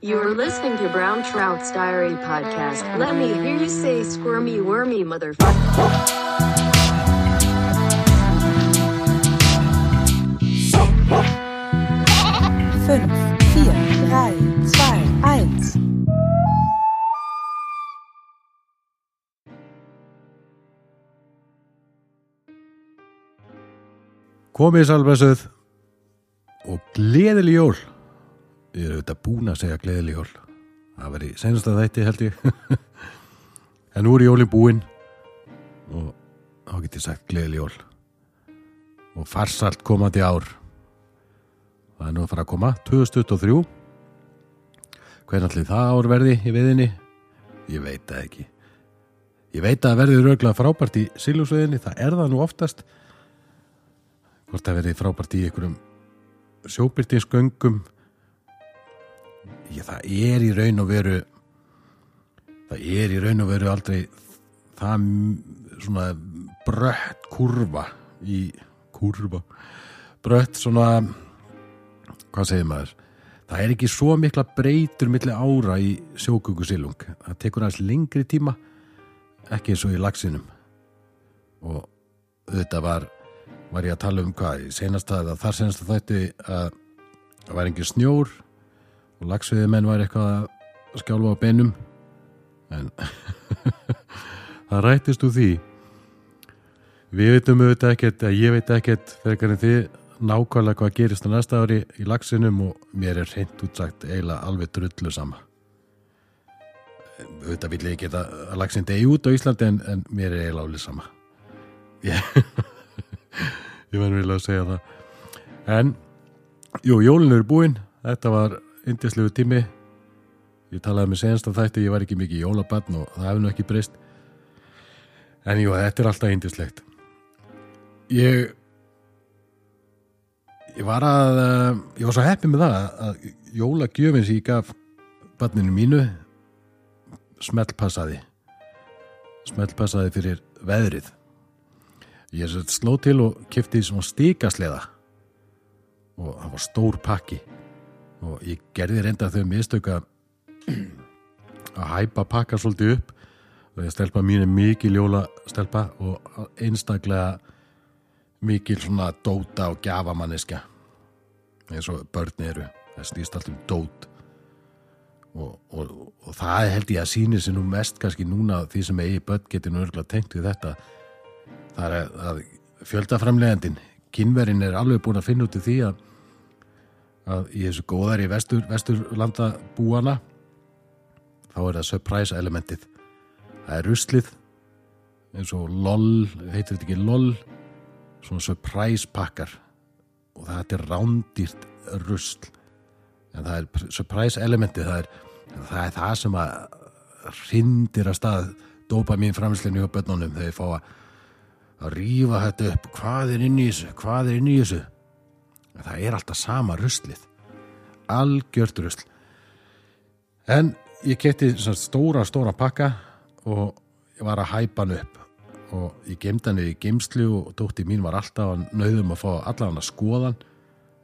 You're listening to Brown Trout's Diary podcast. Let me hear you say squirmy wormy motherfucker. Fünf, vier, drei, zwei, eins. Komið sálbæsuð og gleðileg jól. Ég er auðvitað búin að segja gleðileg jól. Það var í senasta þætti held ég. en nú er jólin búin og þá get ég sagt gleðileg jól. Og farsalt komandi ár. Það er nú að fara að koma 2023. Hvernig allir það ár verði í viðinni? Ég veit það ekki. Ég veit að það verði röglega frábært í sílúsveðinni. Það er það nú oftast hvort það verði frábært í einhverjum sjóbyrtinsgöngum það er í raun og veru það er í raun og veru aldrei það svona brött kurva í kurva brött svona hvað segir maður? Það er ekki svo mikla breytur milli ára í sjókukusilung það tekur aðeins lengri tíma ekki eins og í lagsinum. Og þetta var var ég að tala um hvað í senasta eða þar senasta þætti að það var engin snjór og lagsviði menn var eitthvað að skjálfa á beinum. En það rættist úr því. Við veitum auðvitað ekkert að ég veit ekkert frekar en þið nákvæmlega hvað gerist á næsta ári í lagsinum og mér er hreint útsagt eiginlega alveg drullu sama. Auðvitað vil ég ekki að lagsin degi út á Íslandi en, en mér er eiginlega alveg sama. Ég ég verður vilja að segja það. En, jú, jólun eru búin. Þetta var indislegu tími. Ég talaði með senast af þætti ég var ekki mikið jólabann og það hefði nú ekki breyst. En jú, þetta er alltaf indislegt ég ég var að eh, ég var svo heppið með það að jólagjöfin sem ég gaf banninu mínu smellpassaði. Smellpassaði fyrir veðrið Ég sló til og kefti svona stíkasleða og það var stór pakki. Og ég gerði reynda þau mistöka að hæpa pakka svolítið upp. Og ég stelpa mín er mikil jóla stelpa og einstaklega mikil svona dóta og gjafamanniska eins og börn eru. Það stýst allt um dót. Og, og, og það held ég að síni sér nú mest kannski núna því sem eigi börn geti nú örgulega tengt við þetta það er að fjöldaframlegandin kynverin er alveg búin að finna út í því að, að í þessu góðari vestur, vesturlanda búana þá er það surprise elementið. Það er ruslið eins og LOL, heitir þetta ekki LOL svona surprise pakkar. Og það er rándýrt rusl. En það er surprise elementið það er það, er það sem að hrindir að stað dópa mín framslinu hjá börnunum þegar ég fá að að rífa þetta upp. Hvað er inn í þessu, hvað er inn í þessu? Það er alltaf sama ruslið. Algjört rusl. En ég svona stóra stóra pakka og ég var að hæpa hann upp. Og ég gemdi hann í geimslu og dótti mín var alltaf að nauðum að fá allan hann að skoðan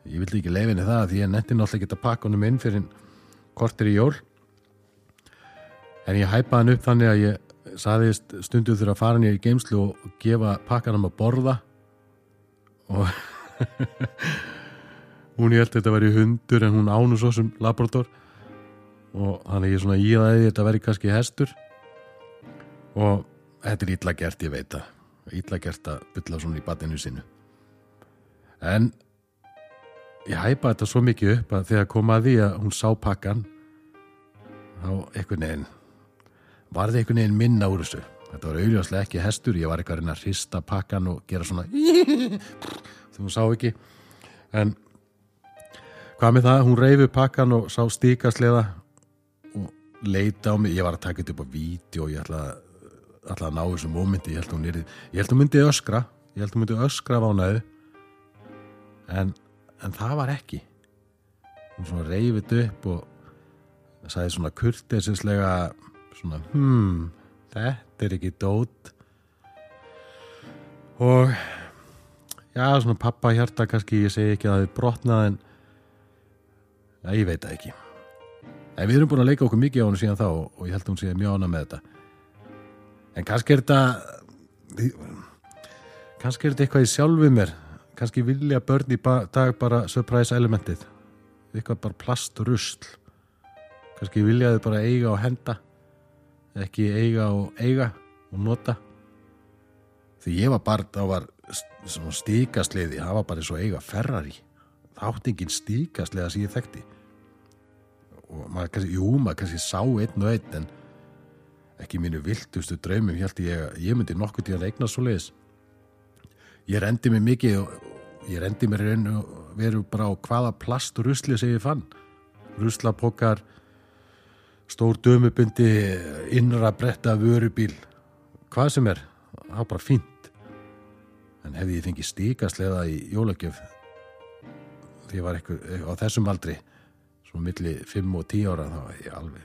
ég vildi ekki leifinni það því ég netti náttúrulega ekki að pakka honum inn fyrir kortir í jól. En ég hæpa hann upp þannig að ég saðist stundu þurfa að fara nýja í geimslu og gefa pakkanum að borða. Og hún held að þetta væri hundur en hún ánu svo sem labrador. Og þannig ég svona í það að þetta væri kannski hestur. Og þetta er illa gert ég veit að illa gert að bylla svona í batinu sinu en ég hæpa þetta svo mikið upp að þegar kom að að hún sá pakkan þá einhvern veginn varði einhvern veginn minna úr þessu. Þetta var auðvitað ekki hestur ég var eitthvað að reyna að hrista pakkan og gera svona hún sá ekki. En hvað með það, hún reyfi pakkan og sá stíkasleða og leita á mig, ég var að taka þetta upp á vídeo og ég ætla að, ætla að ná þessu mómenti, ég held hún er ég held hún myndi öskra, ég held hún myndi öskra af ánæðu en, en það var ekki. Hún svona reyfið upp og sagði svona kurteisislega svona hmm, þetta er ekki dót og já, svona pappa hjarta kannski, ég segi ekki að það er brotnað en Já, ég veit það ekki. En við erum búin að leika okkur mikið á hann síðan þá og, ég held að hún sé mjög ána með þetta. En kannski er þetta, kannski er þetta eitthvað í sjálfu mér. Kannski vilja börn í dag bara surprise elementið. Eitthvað bara plast og rusl. Kannski vilja þau bara eiga og henda. Ekki eiga og eiga og nota. Því ég var bara, það var stíkasliði, það var bara eins og eiga Ferrari. Þáttingin stíkasliða sem ég þekkti og maður kannski, jú, maður kannski sá einn og einn en ekki mínu viltustu draumum ég held ég ég myndi nokkuð til að eigna svo leiðis ég rendi mig mikið og ég rendi mér raun og veru bara á hvaða plast og rusli sem ég fann ruslapokar stór dömubundi innra bretta vörubíl hvað sem er, það var bara fínt. En hefði ég fengið stíkasleða í jólagjöf? Því ég var eitthvað á þessum aldri svona milli 5 og 10 ára þá var ég alveg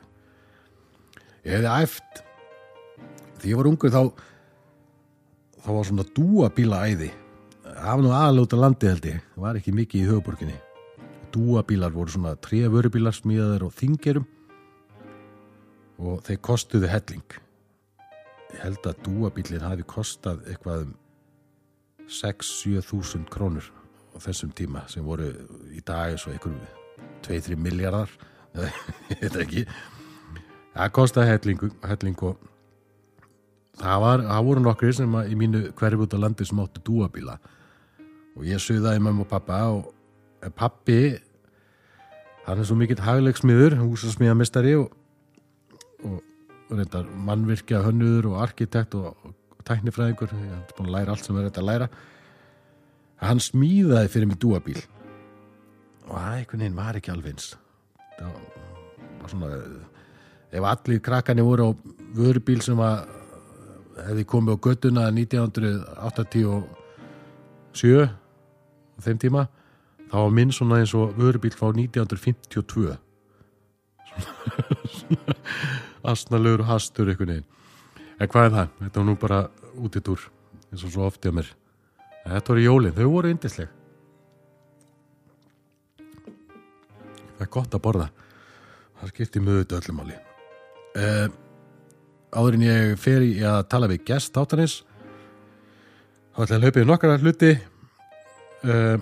ég hefði æft. Því ég var ungur þá þá var svona dúabíla æði það var nú á landi held ég. Það var ekki mikið í höfuborginni dúabílar voru svona tre vörubílar smíðaður og þingerum og þeir kostuðu helling. Ég held að dúabílinn hafi kostað eitthvað um 6-7 þúsund krónur á þessum tíma sem voru í dag eins og einhverjum 2-3 miljardar veit ekki. Það kostiði helling, helling og það, var, það voru nokkri sem að, í mínu hverju út á landi sem áttu dúabíla. Og ég suðaði mamma og pappa og pappi hann er svo mikill hagleiksmiður húsasmíðamistari og, og, reyndar mannvirkja hönnuður og arkitekt og, tæknifræðingur ég er búin að læra allt sem er þetta að læra hann smíðaði fyrir mig dúabíl. Og það einhvern veginn var ekki alveg eins. Það var svona ef allir krakkarnir voru á vörubíl sem að hefði komið á göttuna 1987 á þeim tíma þá var minn svona eins og vörubíl frá 1952 svona asnalögur og hastur einhvern veginn. En hvað er það? Þetta var nú bara út í túr eins og svo ofti á mér. En þetta voru jólinn, þau voru yndisleg. Það er gott að borða. Það skiptir mjög auðvitað öllum áli uh, áður en ég fer í að tala við gest tátanis þá ætla að hlaupið nokkara hluti. Uh,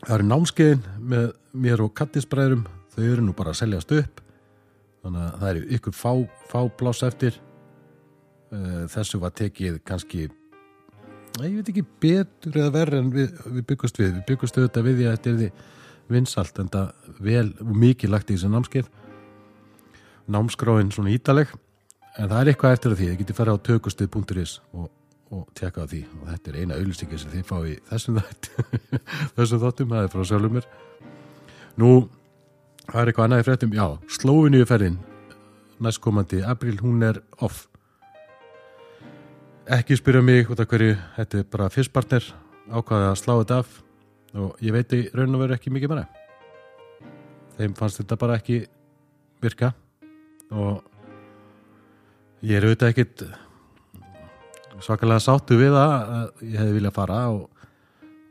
það eru námskeiðin með mér og kattisbræðurum þau eru nú bara að seljast upp þannig að það eru ykkur fá, fá pláss eftir. Uh, þessu var tekið kannski ég veit ekki betur eða verður en við, við byggust við. Við byggust auðvitað við því að þetta er því vinsalt en það vel mikið lagt í þessu námskeið. Námskráin svona ítaleg en það er eitthvað eftir því, þið getur fara á tökustið.is og, og tjekka á því. Og þetta er eina auðlustingi sem þið fá í þessum þessum þáttum, það er frá sjálfum mér nú, það er eitthvað annað í fréttum, já, slóinu í ferðin næstkomandi april, hún er off. Ekki spyrja mig út af hverju þetta er bara fyrstpartner ákvaði að slá þetta af. Og ég veit í raun og veru ekki mikið meira. Þeim fannst þetta bara ekki virka. Og ég er auðvitað ekkit svakalega sáttu við að ég hefði viljað fara og,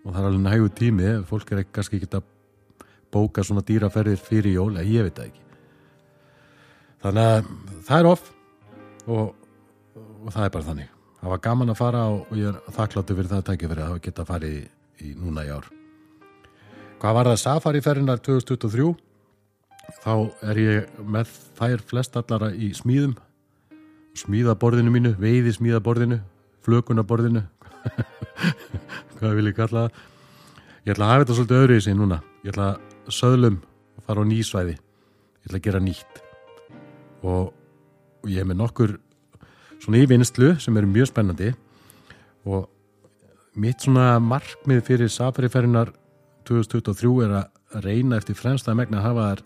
og það er alveg nægu tími. Fólk er ekki kannski ekki að bóka svona dýraferðir fyrir jól eða ég veit það ekki þannig að það er off og, og það er bara þannig það var gaman að fara og ég er þakkláttu fyrir það að tækja fyrir að hafa geta farið í, í núna í ár Hvað var það safariferðinar 2023? Þá er ég með þær flestallara í smíðum, smíðaborðinu mínu, veiði smíðaborðinu, flökunaborðinu, hvað vil ég kalla það? Ég ætla að hafa þetta svolítið öðru í sig núna. Ég ætla að söðlum og fara á nýsvæði. Ég ætla að gera nýtt. Og, og ég hef með nokkur svona í vinslu sem eru mjög spennandi. Og mitt svona markmið fyrir safariferðinar 2023 er að reyna eftir fremsta megna að hafa þær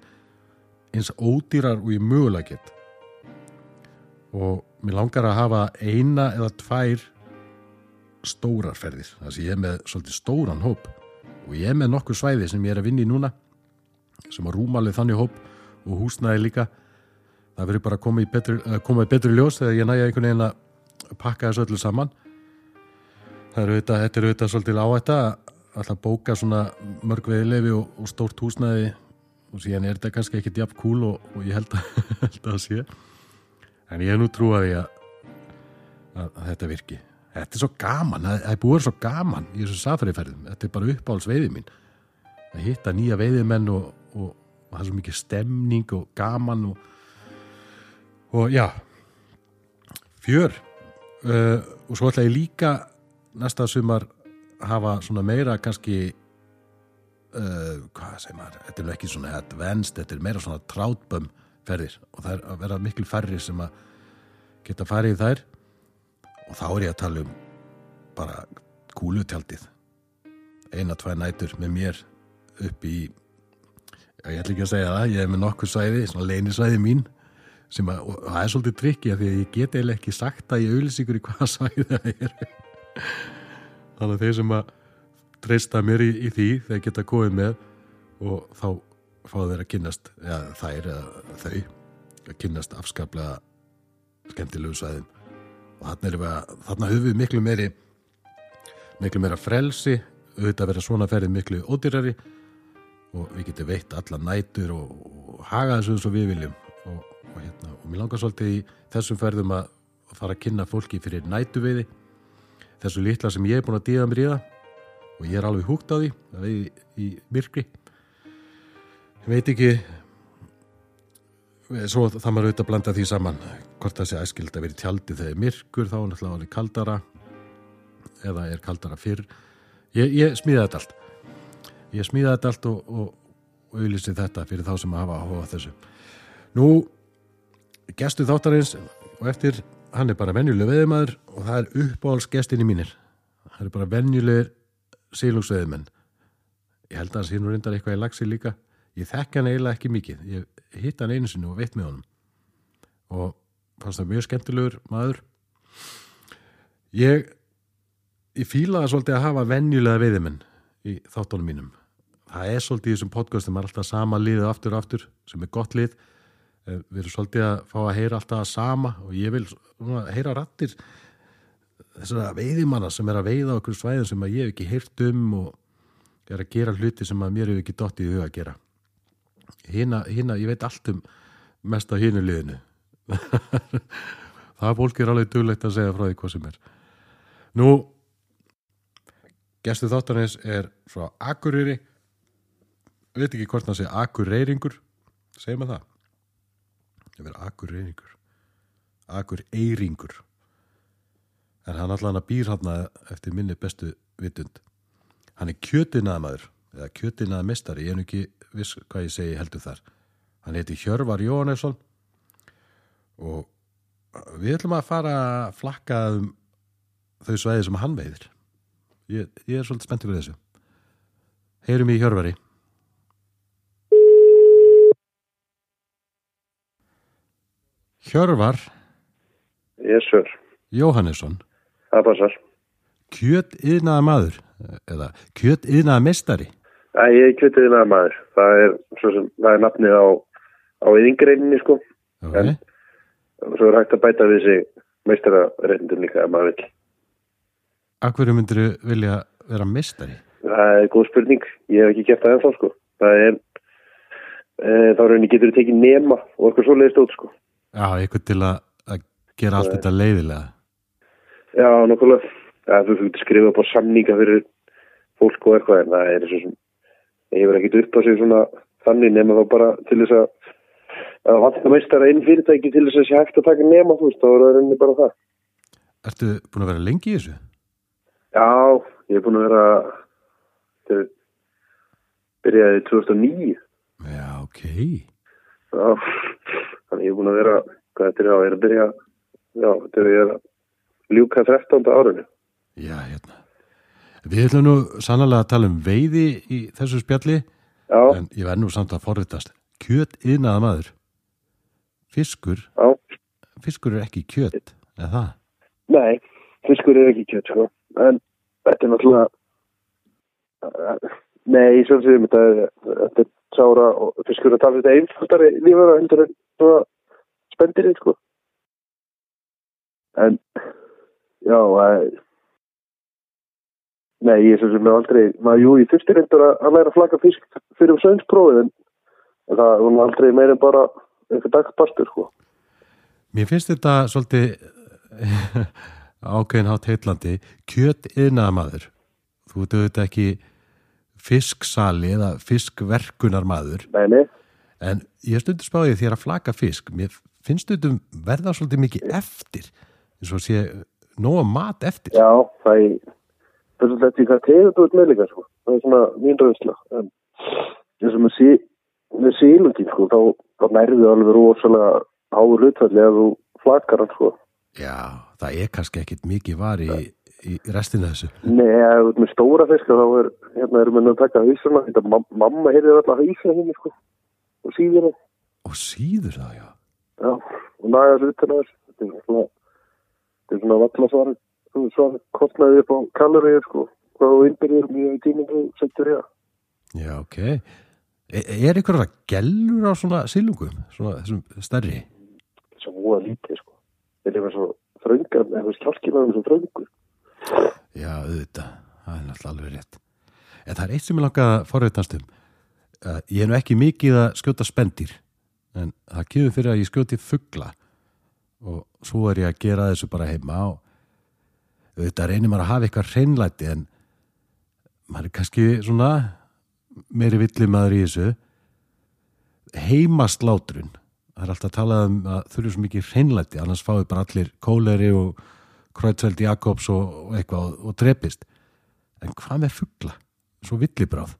eins ódýrar og ég mögulega get. Og mér langar að hafa eina eða tvær stórar ferðir. Þess að ég er með svolítið stóran hóp. Og ég er með nokkur svæði sem ég er að vinna í núna sem að rúmalið þannig hóp og húsnæði líka. Það verður bara að koma í betri, koma í betri ljós þegar ég næja einhvern veginn að pakka þessu öllu saman. Það er auðvitað, þetta er auðvitað svolítið áætta alltaf bóka svona mörg veiðlefi og, og stórt húsnæði og síðan er þetta kannski ekkit jafn kúl og, og ég held að, held að sé. En ég er nú trú að því að, að, þetta virki. Þetta er svo gaman, það er búið svo gaman í þessu safariferðum, þetta er bara uppáhalds veiði mín. Að hitta nýja veiðimenn og, og, og það er svo mikið stemning og gaman og, og já fjör. Uh, og svo ætla ég líka næsta sumar hafa svona meira kannski uh, hvað segir maður, þetta er ekki svona advanced, þetta er meira svona trátbömm ferðir og það er að vera miklu færri sem að geta farið þær. Og þá er ég að tala um bara kúlutjaldið. Eina, tvær nætur með mér upp í ég ætla ekki að segja það, ég er með nokkur svæði svona leynisvæði mín sem að, og það er svolítið trikki því að ég get eiginlega ekki sagt að ég auðlýsingur í hvaða svæði það er. Þannig að þeir sem að treysta mér í, í því þeir geta komið með og þá fá þeir að kynnast eða þær eða þau að kynnast afskaplega skemmtilegu svæðum og þarna þarna höfum við miklu meiri miklu meira frelsi auðvitað að vera svona ferðið miklu ódýrari og við getum veitt alla nætur og, og haga þessu eins og við viljum. Og, og, hérna, og mér langar svolítið í þessum ferðum að fara að kynna fólki fyrir nætuveiði þessu litla sem ég er búin að díða mér í það. Og ég er alveg húgt á því að veiði í myrkri. Ég veit ekki svo það maður auðvitað að blanda því saman. Hvort það sé æskild að vera í tjaldi þegar myrkur þá er náttúrulega alveg kaldara. Eða er kaldara fyrr. Ég, ég smíða þetta allt ég smíða þetta allt og, og, og auðlýsi þetta fyrir þá sem hafa áhuga þessu. Nú gestu þáttarins og eftir hann er bara venjuleg veðumæður og það er uppáhaldsgestinni mínir. Það er bara venjulegir sílungsveðumenn ég held að hann nú reyndar eitthvað í lagsi líka. Ég þekk hann eiginlega ekki mikið. Ég hitt hann einu sinni og veit með honum. Og fannst það mjög skemmtilegur maður. Ég ég fílaði svolítið að hafa venjulega veiðimenn í þáttunum mínum það er svolítið í þessum podcastum er alltaf sama liðið aftur og aftur sem er gott lið. Eh, við erum svolítið að fá að heyra alltaf sama og ég vil heyra rattir þessara veiðimanna sem er að veiða okkur svæðin sem að ég hef ekki heyrt um og er að gera hluti sem að mér hefur ekki dottið í huga að gera. Hina, hina, ég veit allt um mest á hinu liðinu. Það fólk er alveg duglegt að segja frá því hvað sem er. Nú gestu þáttanins er frá Akureyri veit ekki hvort það sé Akureyringur. Segjum að það. Að vera Akureyringur. Akureyringur. En hann allan að býr hann eftir minni bestu vitund. Hann er kjötinaðmaður eða kjötinaða mistari, ég er nú ekki viss hvað ég segi heldur þar. Hann heiti Hjörvar Jóhannesson. Og við ætlum að fara að flakka um þau svæði sem hann veiðir. Ég, ég er svolítið spenntið fyrir þessu. Heyrum í Hjörvari Hjörvar Yes, sir. Jóhannesson Það passar. kjöt yðnaða maður eða kjöt yðnaða mestari Æ, ég er kjötið innan maður. Það er, sem, það er nafnið á, á yðingreininni, sko. okay. Og svo er hægt að bæta við sig meistararéttindin líka, ef maður vil. Akkur myndir vilja vera mestari Það er góð spurning. Ég hef ekki gert það ennþá, sko. Það er, e, þá raunin getur þú tekið nema og eitthvað svo leiðist út, sko. Já, eitthvað til að, að gera allt þetta leiðilega Já, nokkulega. Ja, þú getur skrifað upp á samninga fyrir fólk og eitthvað, en það er svo sem, ég hefur ekkert upp á sig svona þannig nema þá bara til þess að að vanta meistara einn fyrirtæki til þess að sé hægt að taka nema, þú veist, þá er það rauninni bara það. Ertu búin að vera lengi í þessu? Já, ég er búin að vera til byrjaði 2009 Já, ok Já, þannig ég er búin að vera hvað þetta er á, ég er að byrja já, þetta er ég er að ljúka 13. árinu. Já, hérna. Við ætlum nú sannlega að tala um veiði í þessu spjalli Já, en ég verð nú samt að forritast. Kjöt yðnaða maður Fiskur, já, fiskur er ekki kjöt eða það? nei fiskur er ekki kjöt, sko. En þetta er náttúrulega nei, svo sem þetta er þetta er sára og fiskur er talið þetta einfaldari lífara undir en svona spendirinn, sko en já, að Nei, ég er svo sem er aldrei, maður, jú, ég þurfti reyndur að, að læra flaka fisk fyrir um sögnsprófið en, það er aldrei meira en bara einhver dagpartur sko. Mér finnst þetta svolítið ákveðin hátt heitlandi kjöt yðnaðamaður. Þú ert auðvitað ekki fisksali eða fiskverkunar maður Nei, nei, en ég stundur spáðið þér að flaka fisk. Mér finnst stundum verða svolítið mikið eftir eins og sé nóga mat eftir. já, það er það er svolítið eftir hvað tegur þú ert með líka sko. Það er svona mín rauðsla. En eins og með, sí, með sílungin sko, þá, þá nærðu alveg rosalega háur hlutfalli að þú flakar hann sko. Já, það er kannski ekkit mikið var í, í restinu þessu. Nei, þú ert með stóra fiska þá er, hérna erum við að taka hausuna, þetta mam mamma heyrði alltaf hausina henni sko og síður það, Og síður það, já. já, og naga þessu utan að þessu, þetta er svona, þetta er svona valla svar, svar kostnaði upp á kaloríu sko, hvað þú innbyrðir mjög í þú settur það. Já, ok. E er ykkur að gellur á svona silungum, svona þessum stærri? Svo múa lítið sko, þeir eru svo þröngar, eða skjálkið með þessu þröngur. Já, auðvitað. Það er náttúrulega alveg rétt. En það er eitt sem ég langaði að forveitnast um. Uh, Ég er nú ekki mikið að skjóta spendir, en það kemur fyrir að ég skjóti fugla. Og svo er ég að gera þessu bara heima og auðvitað reynir maður að hafa eitthvað hreinlæti en maður er kannski svona meiri villi maður í þessu. Heimaslátrun það er alltaf að tala um að þurfi svo mikið hreinlæti annars fáið bara allir kóleri og Kreutzfeldt Jakobs og, eitthvað og, drepist. En hvað með fugla? Svo villibráð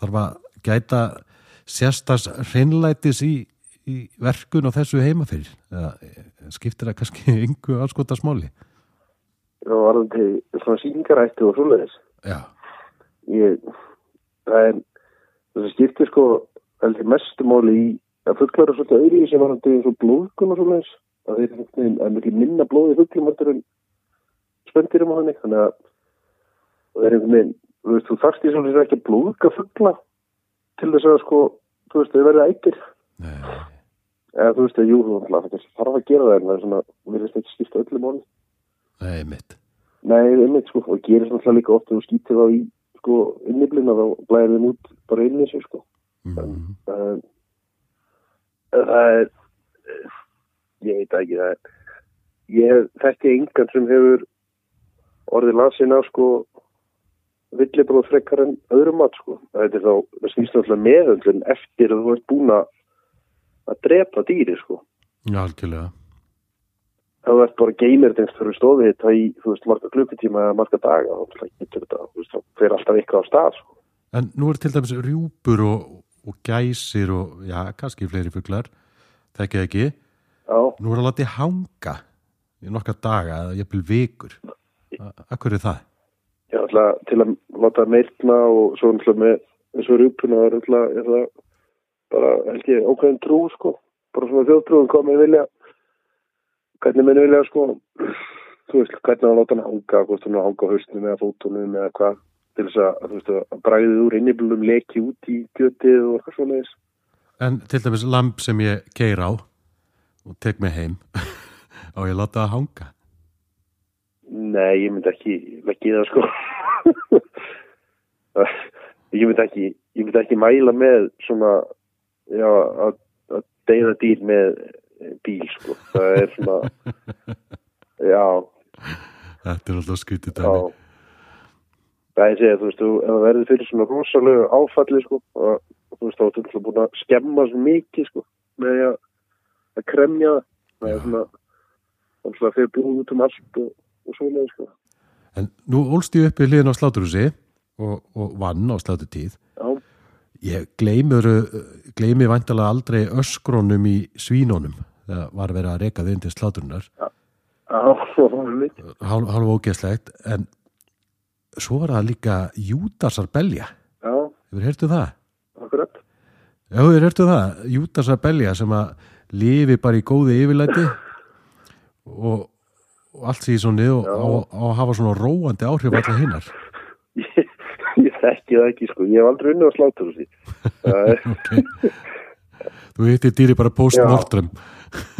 þarf að gæta sérstars hreinlætis í, í verkun og þessu heima fyrir eða eh, skiptir það kannski yngu anskota smáli Og varðandi svona síningarætti og svoleiðis. Já, Ég, það er, það skiptir sko, heldur mestu máli í að fugglar eru svolítið í sem varðandi eins og blóðkun og svoleiðis. Það er einhvern veginn, er mikið minna blóð í fugglum heldur en spöndirum á henni. Þannig að það er einhvern veginn, þú veist, þú þarfst í svolítið ekki að blóðka fuggla til þess að sko, þú veist, þau verða nei, Eða þú veist, jú, náttúrulega þarf að gera það en það er svona, við veist ekki skipta öllu máli. nei, mitt Nei, einmitt sko, og gerist náttúrulega líka oft þú skýtir þá í, sko, inniblina þá blæðir þeim út bara inn í sig, sko. mm. Uh, það er, ég veit það ekki, það er, ég þekki engan sem hefur orðið lasin af, sko, villibróð frekar en öðrum mat, sko. Það er þá, það snýst náttúrulega meðöndlun eftir að þú ert búin að drepa dýri, sko. Já, algjörlega þú ert bara geymir þetta fyrir stofið þetta í, þú veist, marga klukkutíma eða marga daga, þá þú fer alltaf eitthvað á stað, sko. En nú er til dæmis rjúpur og, og gæsir og, já, kannski fleiri fuglar, þekkið ekki. Já, Nú er að láta hanga í nokkra daga eða jafnvel vikur. Akkur er það? Ég ætla til að láta meirna og svo náttúrulega með eins og rjúpuna, það er náttúrulega, er það bara, held ég, ákveðin trú, sko, bara svona þjóðtrúum hvað með vilja, hvernig með vilja, sko, þú veist, hvernig að láta hann hanga, hvort hann hanga á hausnum eða fótunum eða hvað, til þess að, þú veist, að bræðið úr inniblum leki út í gjötið og eitthvað svona þess. En til dæmis lamp sem ég keir á og tek mig heim á ég láta það hanga. Nei, ég myndi ekki í það sko. Ég myndi ekki ég myndi ekki mæla með svona að, að deyða dýr með bíl sko. Það er svona já, Þetta er alltaf skrítið já. Dæmi. það er segja, þú veist, það verður fyrir svona rosalegu áfalli sko og þú veist, þá er þetta búin að skemma svo mikið sko með að, að kremja. Það það er svona þannig að fyrir blóð út um allt og, og svona sko En nú ólst ég upp í hliðin á sláturhúsi og, og vann á sláturtíð. já, Ég gleymur, gleymi vantalega aldrei öskrónum í svínónum þegar var verið að reka þið inn til sláturinnar. já, það Hálf, hálf ógeðslegt, en svo var það líka Júdasar belja. já, Hefur heyrtu það? akkurat Já, hefur heyrtu það? Júdasar belja sem að lifi bara í góði yfirlæti og, og allt því svona og á, á að hafa svona róandi áhrif allar hinnar. ég, ég þekki það ekki sko, ég hef aldrei unnið á slátur þessi það er, Þú hittir dýri bara post-mortrum.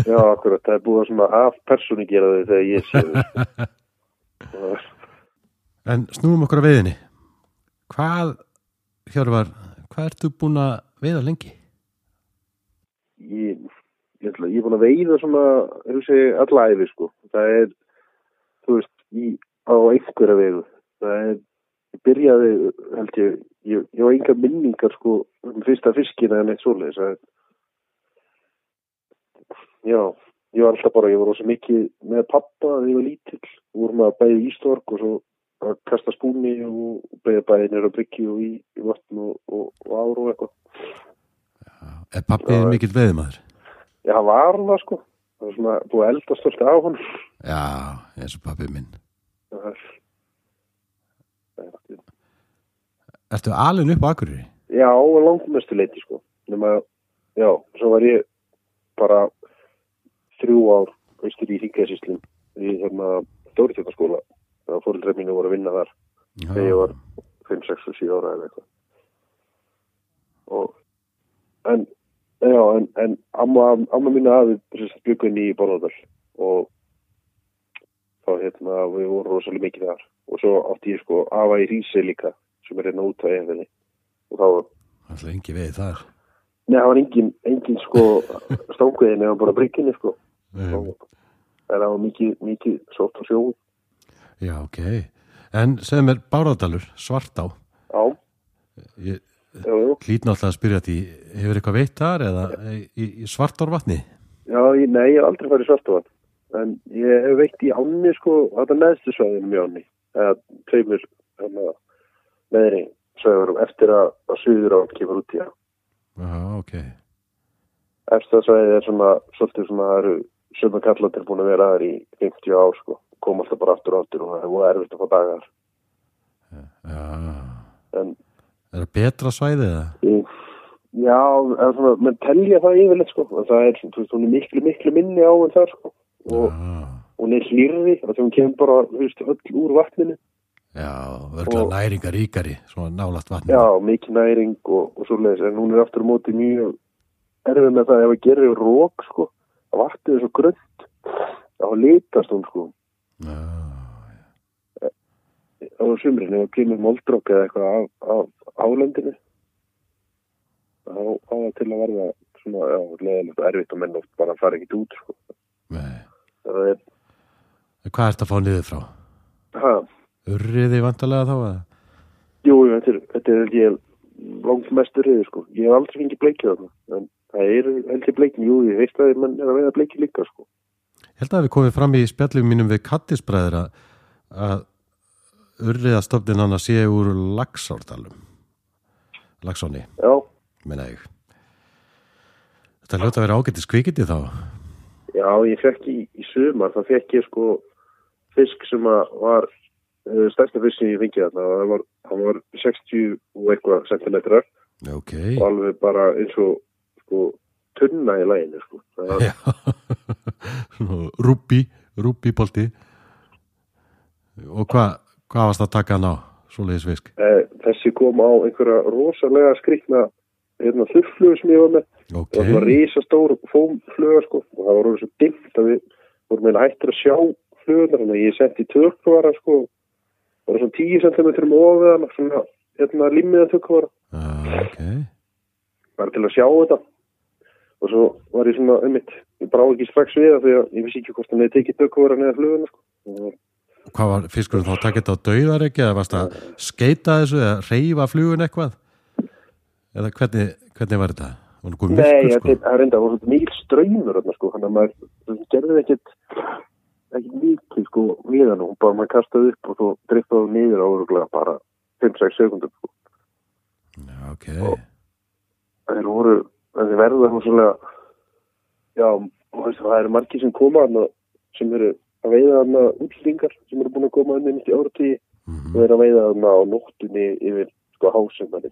já, akkurat, það er búið að svona af persónu gera þau þegar ég sé þau En snúum okkur að veiðinni. Hvað, Hjörvar, hvað ertu búin að veiða lengi? ég, ég, er búin að veiða svona, hugsi, alla æfi, sko. Það er, þú veist, í, á einhverja vegu. Það er, ég byrjaði, held ég, ég, ég var enga minningar, sko, um fyrsta fiskina en eitt svoleiðis. Það er, já, ég var alltaf bara, ég var rosa mikið með pappa þegar ég var lítill. Vorum að bæði ístork og svo að kasta spúni og bæði bæði nýra bryggju og í, í vatn og, og, og áru og eitthvað. Er pappið mikill veðumæður? Já, það var hann það sko. Það var svona búið eldast alltaf á hann. Já, eins og pappið minn. Það er... það er- Ertu alin upp á Akureyri? Já, langmestu leiti sko. Nefna, já, svo var ég bara þrjú ár austur í Híkæðsíslum í hérna Dóritjóttaskóla. Það var fórildræð mínu voru að vinna þar Já. þegar ég var 5, 6 og 7 ára eða eitthvað. Og, en, já, en, en amma, amma mínu hafi byggun í Borðardal og þá hérna við vorum rosalega mikið þar og svo átti ég sko afa í Rísi líka sem er hérna út á efinni og þá var Það er engi veið þar. Nei, það var engin, engin sko stanguðin eða bara brygginni sko og það var mikið, mikið sótt á sjóð já, ok. En segðu mér Báradalur, Svartá. Já, Ég já, já hlýt náttúrulega að spyrja því, hefur eitthvað veitt þar eða í, í Svartárvatni? Já, ég, nei, ég hef aldrei farið svartavann. En ég hef veitt í ánni, sko, þetta neðstu svæðinu mjög ánni. Eða tveimur, hérna, neðri svæðurum eftir að, að suður á kemur út í. Já, ok. Eftir svæðið er svona, svolítið svona, það eru sömu kallandir búin að vera þar í 50 ár, sko. Kom alltaf bara aftur og aftur og það er erfitt að fá dagar. Já. En, Er það betra svæðið ég, já, svona, menn telja það yfirleitt, sko. Það er, þú veist, hún er miklu, miklu minni á en það, sko. Og Já, hún er hlýrði, þannig að hún kemur bara, þú veist, öll úr vatninu. já örgla Og- næringar ríkari, svona nálægt vatni. Já, mikið næring og, og svo leiðis, en hún er aftur á móti mjög erfið með það ef að gera rók, sko, að vatnið er svo grönt, þá litast hún, sko, Já, á sumrin, ef að kemur moldrók eða eitthvað af, af álendinu, þá á það til að verða svona, já, leðilegt og erfitt og menn oft bara fara ekkit út, sko. Það er, Hvað ert að fá niður frá? ha, Urriði vantarlega þá eða? jú, þetta er, þetta er ég langt mestur reyður, sko. Ég hef aldrei fengið bleikið þarna, en það er held ég bleikið, jú, ég veist að mann er að veiða bleikið líka, sko. Ég held að við komum fram í spjallum mínum við kattisbræður að, að urriðastofnin hann að sé úr Laxárdalum. Laxáni, Já, minna ég. Þetta hljóta að vera ágættis kvikindi þá. Já, ég fekk í, í sumar, það fekk ég sko fisk sem var uh, stærsta fisk sem ég fengið þarna, það var, hann var 60 og eitthvað centimetrar Ok. og alveg bara eins og sko tunna í læginu sko. Var, Já. Svona Rúbí, rúbíbolti. Og hvað hva varst að taka hann á? Svoleiðis fisk. eh, þessi kom á einhverja rosalega skrikna hérna, þurrflögu sem ég var með Ok. það var risastór fómfluga sko og það var orðið svo dimmt að við vorum meina hættir að sjá flugunar þannig að ég setti tökvara sko það var svona 10 cm ofið hana svona hérna limmiða tökvara Ah, ok. bara til að sjá þetta og svo var ég svona um mitt ég brá ekki strax við það því að ég vissi ekki hvort hann hefði tekið tökvara neða fluguna sko og Hvað var fiskurinn þá takkit á dauðar ekki eða varst að skeita þessu eða reyfa flugun eitthvað? Eða hvernig, hvernig var þetta? Var Nei, myrkur þetta sko? er- það er enda, það mikil ströymur sko, þannig að maður það gerði ekkert ekki mikið sko við hann og bara maður kastaði upp og svo driftaði hún niður á öruglega bara 5-6 sekundum sko. Ok. þeir voru, þeir verða hún svona já, og það eru margir sem koma hann sem eru að veiða hann útlýtingar sem eru búin að koma hann inn í áratíði Mm og eru að veiða hann á nóttunni yfir sko hásum hann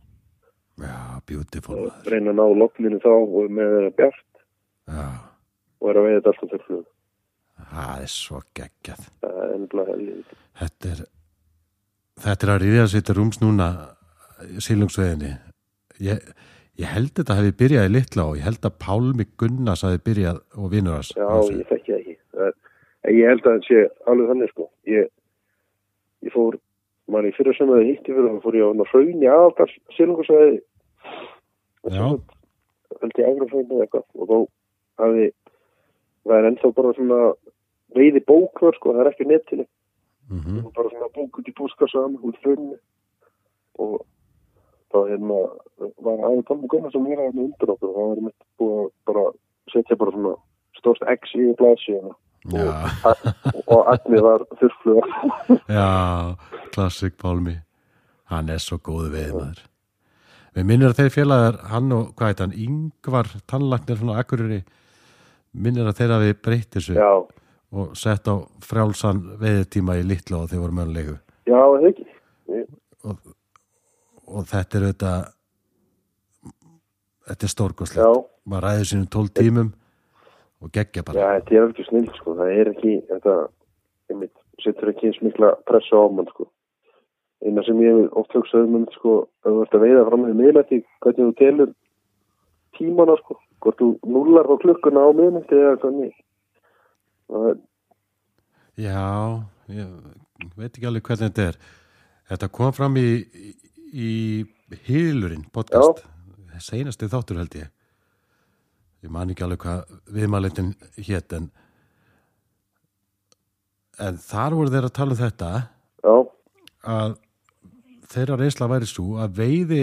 Já, beautiful og reyna að ná logninu þá og með þeirra bjart Já, og eru að veiða þetta alltaf til flug það er svo geggjað. er Þetta er, þetta er að ríða sér til rúms núna sílungsveðinni. Ég, ég held þetta hefði byrjað í litla og ég held að Pálmi Gunnars hefði byrjað og vinnur hans. Já, ég þekki það ekki. Það en ég held að það sé alveg þannig sko. Ég, ég fór, mann í fyrir sem að hitti fyrir, þá fór ég á hana hraun í aðaldal sílungusvæði. Já. held ég Evrafeinu eða eitthvað. Og þá hafi það er ennþá bara svona veiði bók þar sko, það er ekki netinu. Mm og bara svona bók út í búskassan út frunni og þá hérna var aðeins Tommi Gunnar sem er aðeins undir okkur. Og það var mitt búið að bara setja bara svona stórst X í blaðsíðuna Já, og Agni var þurfluga já, klassik Pálmi. Hann er svo góðu við maður. Við minnir að þeir félagar, hann og hvað heit hann, Yngvar tannlagnir svona akkuriri, minnir að þeir hafi breytt þessu já, og sett á frjálsan veðutíma í litla og þeir voru mönnlegu. já, það ekki Og, og þetta er auðvitað, þetta er já, stórkoslegt. Maður ræður sínum tól tímum og geggja já, bara. þetta er ekki snill sko, það er ekki þetta, einmitt, setur ekki eins mikla pressa á mann sko eina sem ég hef oft hugsað um einmitt, sko, að þú ert að veiða fram með miðlætti hvernig þú telur tímana sko, hvort þú nullar á klukkuna á miðlætti eða hvernig það er Já, ég veit ekki alveg hvernig þetta er. Þetta kom fram í, í, Hýlurinn podcast, seinasti þáttur held ég. Ég man ekki alveg hvað viðmælindin hétt en, en þar voru þeir að tala um þetta já, að þeirra reynsla væri svo að veiði,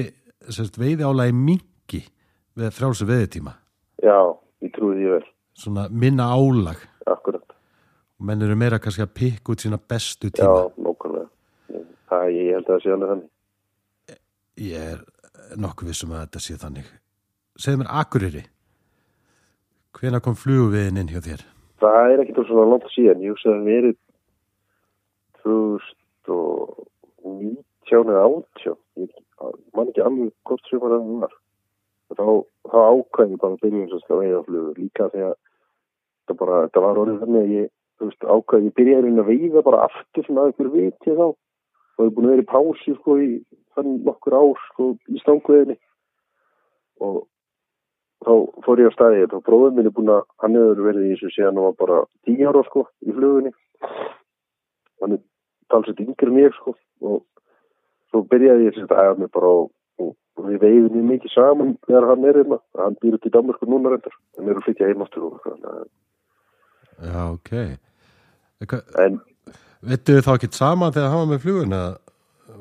veiði álægi mingi við frjálsu veiðitíma. já, ég trúi því vel Svona minna álag. akkurat, Menn eru meira kannski að pikka út sína bestu já, tíma. nákvæmlega það ég held að það sé alveg þannig Ég er nokkuð vissum að þetta sé þannig. Segðu mér Akureyri. Hvena kom flugviðin inn hjá þér? það er ekkert svona langt síðan. Ég hugsa að það verið 2019 eða 18 ég man ekki alveg hvort sem það var þá, þá ákvæði bara að eins og að veiða flugur líka þegar þetta, bara, þetta var orðið þannig að ég veist, ákvæði, ég byrjaði að að veiða bara aftur svona að ykkur viti þá. Ég er búin að vera í pási sko í þannig nokkur ár sko í stangveðinni og þá fór ég á staði og bróður minn er búin að hann hefur verið í þessu síðan og var bara 10 ára sko í flugunni hann er talsett yngri en ég sko og svo byrjaði ég að æfa mig bara og, og, við veiðum mjög mikið saman þegar hann er hérna hann býr út í Danmarku núna reyndar hann er að flytja heim aftur og þannig að Já, ok. Eitthvað, en Vittu þið þá ekki saman þegar hann var með flugun eða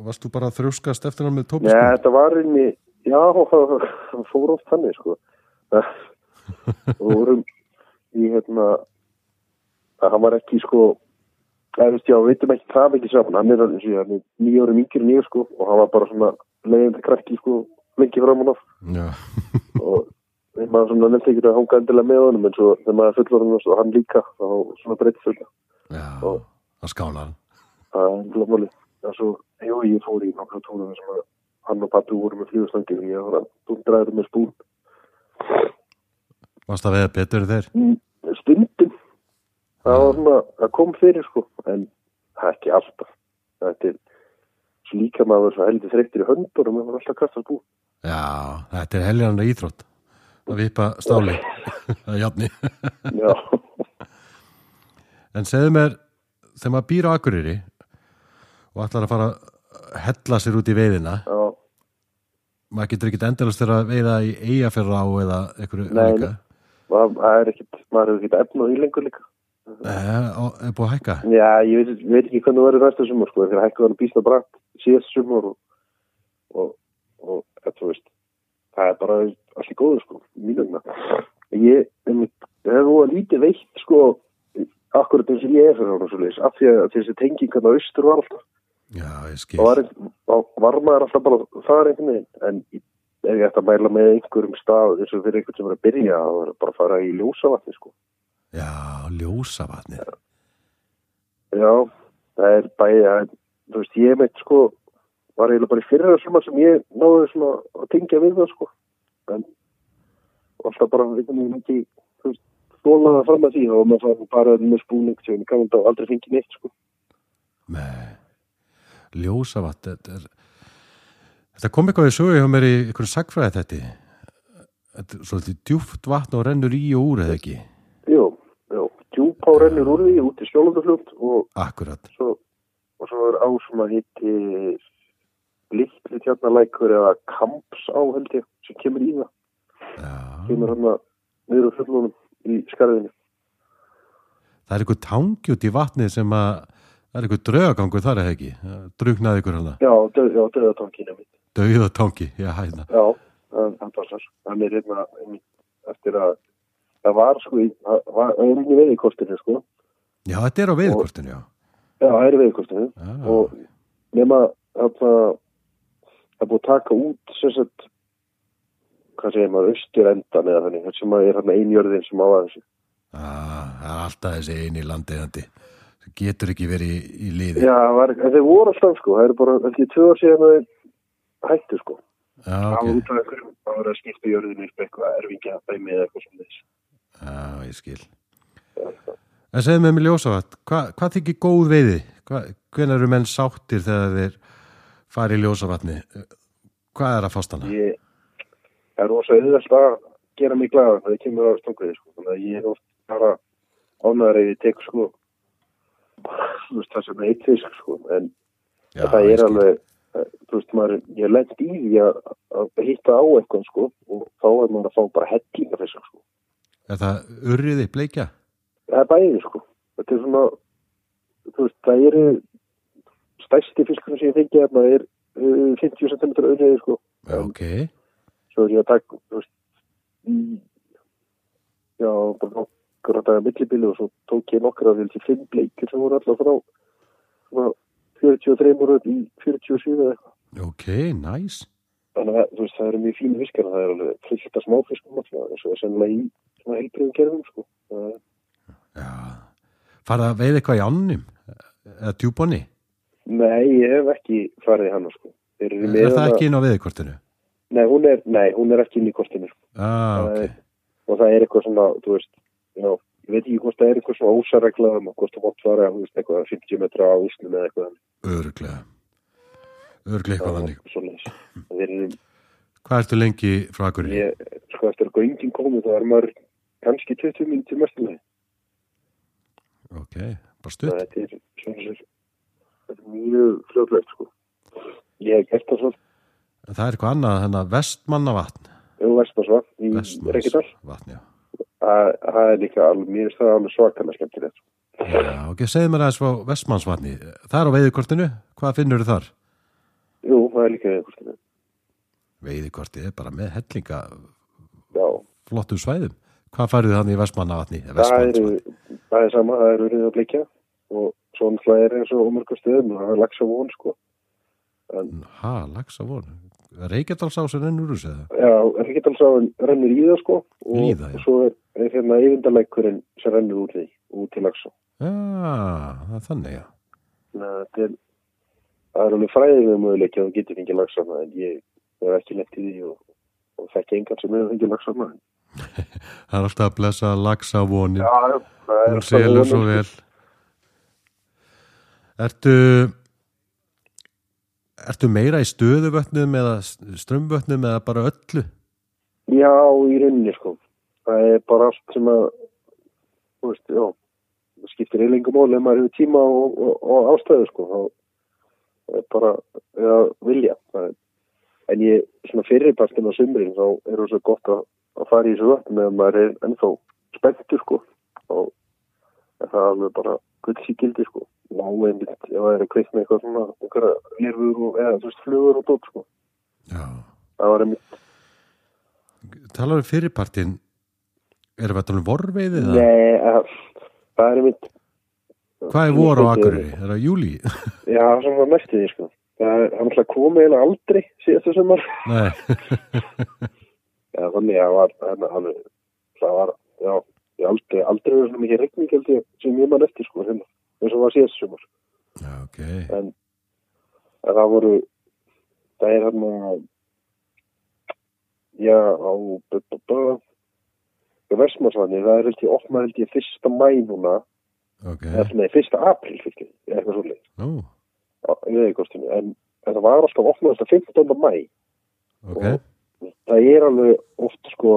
varst þú bara að þrjóskast eftir hann með Nei, tópiskun? þetta var einni, já, hann fór oft þannig, sko. Og vorum í, hérna, að hann var ekki, sko, eða, veist, já, við veitum ekki það ekki saman. Hann er, eins og ég, hann er nýja ári mingir ég, sko, og hann var bara svona leiðandi krakki, sko, lengi fram hann af. Já, Og við maður svona nefndi ekki að hanga endilega með honum, en svo þegar maður fullur hann og hann líka, þá svona breytist þetta. Og- það skálar. Það er endilega máli. Það er svo, jú, ég fór í nokkra tóra þar sem hann og pappi voru með flugustangir og ég dundraður með spún. Varst það veða betur þeir? stundum það svona, það kom fyrir sko en það er ekki alltaf þetta er líka maður svo heldur þreyttir í höndur og maður var alltaf að kasta bú Já, þetta er helgjana íþrótt. Að vipa stáli. Það er jafni. já, En segðu mér, þegar maður býr á Akureyri og ætlar að fara að hella sér út í veiðina, já, maður getur ekkit endalast þegar að veiða í eigafjörra á eða Nei, álíka. maður er ekkit maður hefur ekkit efna í lengur líka er búið að hækka? já, ég veit, veit ekki hvernig það verður næsta sumar sko, þegar hækka var býsta brætt síðast sumar og og, og þetta, veist það er bara allir góður sko mínum ég, hef að lítið veitt sko akkurat eins og ég er fyrir og leis af því að þessi tenging hann á austur var alltaf Já, ég skil. og var, var maður alltaf bara það einhvern veginn? En ef ég ætti að mæla með einhverjum stað eins og fyrir einhvern sem er að byrja þá er bara að fara í ljósavatni sko. Já, ljósavatni. já, það er bæði að þú veist, ég meitt sko var eiginlega bara í fyrra sumar sem ég náði svona að tengja við það sko. En alltaf bara einhvern veginn ekki þú veist, þólaða fram að því og maður fann bara með spúning sem ég kannan þá aldrei fengið neitt sko. Nei, ljósavatn, þetta. Þetta kom eitthvað í sögu hjá mér í einhverju sagfræði þetta. Þetta er svolítið djúft vatn og rennur í og úr eða ekki? jú, jú, djúpá rennur úr því út í skjólundaflugt og og svo er á sem að hitti litli tjarnalækur eða kamps á held ég sem kemur í það Já. kemur hann niður úr fullunum í skarðinu. Það er eitthvað tangi út í vatnið sem að það er eitthvað draugagangur þar eða ekki. Drugnaði ykkur hana. Já, döð, já, döðatangina mitt. Dauðatangi, já, hæðna. Já, það, það passar. Hann er hérna eftir að það var sko, í- það er í kortinu sko. Já, þetta er á veiðkortinu, já. Já, það er í kortinu. Já, og nema að það búið að taka út sem sagt hvað segir maður, austur endan eða þannig sem að er hann einjörðin sem á að þessu Já, er alltaf þessi eini landeigandi. Það getur ekki verið í, í liði. Já, var, þeir voru alltaf sko, það eru bara ekki tvö ár síðan að þeir hættu sko Já, ok. það var að skipta jörðinu upp eitthvað erfingja dæmi eða eitthvað svona þess Já, ég skil. En segðu með mér ljósavat, hva, hvað þykir góð veiði? Hva, hvenær eru menn sáttir þegar þeir fari í ljósavatni? Hvað er að fást hana? ég það er rosa auðvelt að gera mig glæða þegar það kemur á stangriði sko þannig að ég er oft bara ánæður ef ég tek sko þú veist það sem er fisk sko en Já, það er alveg þú veist maður, ég lent í því að, að hitta á eitthvað sko og þá er maður að fá bara hellinga fisk sko Er það urriði bleikja? það er bæðið sko þetta er svona þú veist það eru stærsti fiskur sem ég fengi þarna er uh, 50 cm auðvitað sko Já, En- ok. svo er ég að taka þú veist í já, bara nokkur að daga millibili og svo tók ég nokkur að vilja fimm bleikir sem voru alltaf frá svona 43 upp í 47 eða eitthvað Ok, næs. þannig að veist, það eru mjög fínu fiskar það er alveg af smáfiskum eins og er sennilega í svona heilbriðum gerðum sko. Það er- Já. Farða að veiða eitthvað í ánum? Eða djúbonni? Nei, ég hef ekki farið í hana sko. Eru Er með það ekki inn á veiðkortinu? Nei, hún er, nei, hún er ekki inn í kortinu sko. Ah, Það ok. er- og það er eitthvað svona, þú veist já, ég veit ekki hvort það er eitthvað svona ósaregla um að hvort það mátt fara, þú veist, eitthvað 50 metra á Íslum eða eitthvað Örglega. Örglega eitthvað þannig. svoleiðis. Þeir eru, Hvað ertu lengi frá akkurri? ég, sko, eftir að göngin komið þá er maður kannski 20 minnti mestum Ok, bara stutt. þetta er svona sér þetta er mjög fljóðlegt sko ég hef gert það svona Það er eitthvað annað, þannig að vestmannavatn. um Vestmarsvatn í Reykjadal Vestmannsvatn, já. Það er líka alveg, mér finnst það alveg svakalega skemmtilegt Já, ok, segðu mér aðeins frá vestmannsvatni. Það er á veiðkortinu. Hvað finnur þar? jú, það er líka eitthvað Veiðkortið er bara með hellinga já, flottum svæðum. Hvað farið þannig í vestmannavatni? það það er sama, það eru reyðið að blikja og svo náttúrulega er eins og umörgum stöðum og það er lagsa von sko Ha, lagsa von. Reykjadalsá sem rennur úr þessu? já, Reykjadalsáin rennur í það sko Í það, já. Er, er hérna yfindalækurinn sem rennur út því, út til lagsa Já, það er þannig, já. Að er það er alveg fræðið möguleik að þú getur fengið lagsana en ég hef ekki lett í því og, og þekki engan sem hefur fengið lagsana Það er alltaf að blessa lagsa vonin. Já, það er selur svo vonin, vel. Ertu, ertu meira í stöðuvötnum eða strömmvötnum eða bara öllu? Já, í rauninni sko það er bara allt sem að þú veist, já það skiptir eilingum mál ef maður hefur tíma og, og, og ástæðu sko. Þá er bara ja, vilja. Er, en ég, svona fyrirpartin á sumrin þá er það svo gott að, að fara í þessu með að maður er ennþá spenntur sko. Og er það alveg bara gullsíkildi sko. Ná einmitt, ef það er að kveikt með eitthvað svona einhverja lirfur og eða þú veist flugur og dótt sko. Já. það var einmitt Talar um fyrirpartin, erum við að tala um vorveiði eða? Nei, að, það er einmitt Hvað er vor á Akureyri? Er það júli? Já, það var mest í því sko Það er alltaf komið eiginlega aldrei síðastu sumar Nei, Já, þannig að það var það var, já, aldrei aldrei verið svona mikið regning held ég sem ég mann eftir sko hérna, eins og var síðastu sumar já, ok. en það voru það er hann að já, á Vestmarsvanni, það er held ég opnað held ég fyrsta mæ núna Ok, eða nei, fyrsta april fyrir eitthvað svolítið veðurkostinu, en, en það var alltaf opnað alltaf 15. mæ ok. og það er alveg oft sko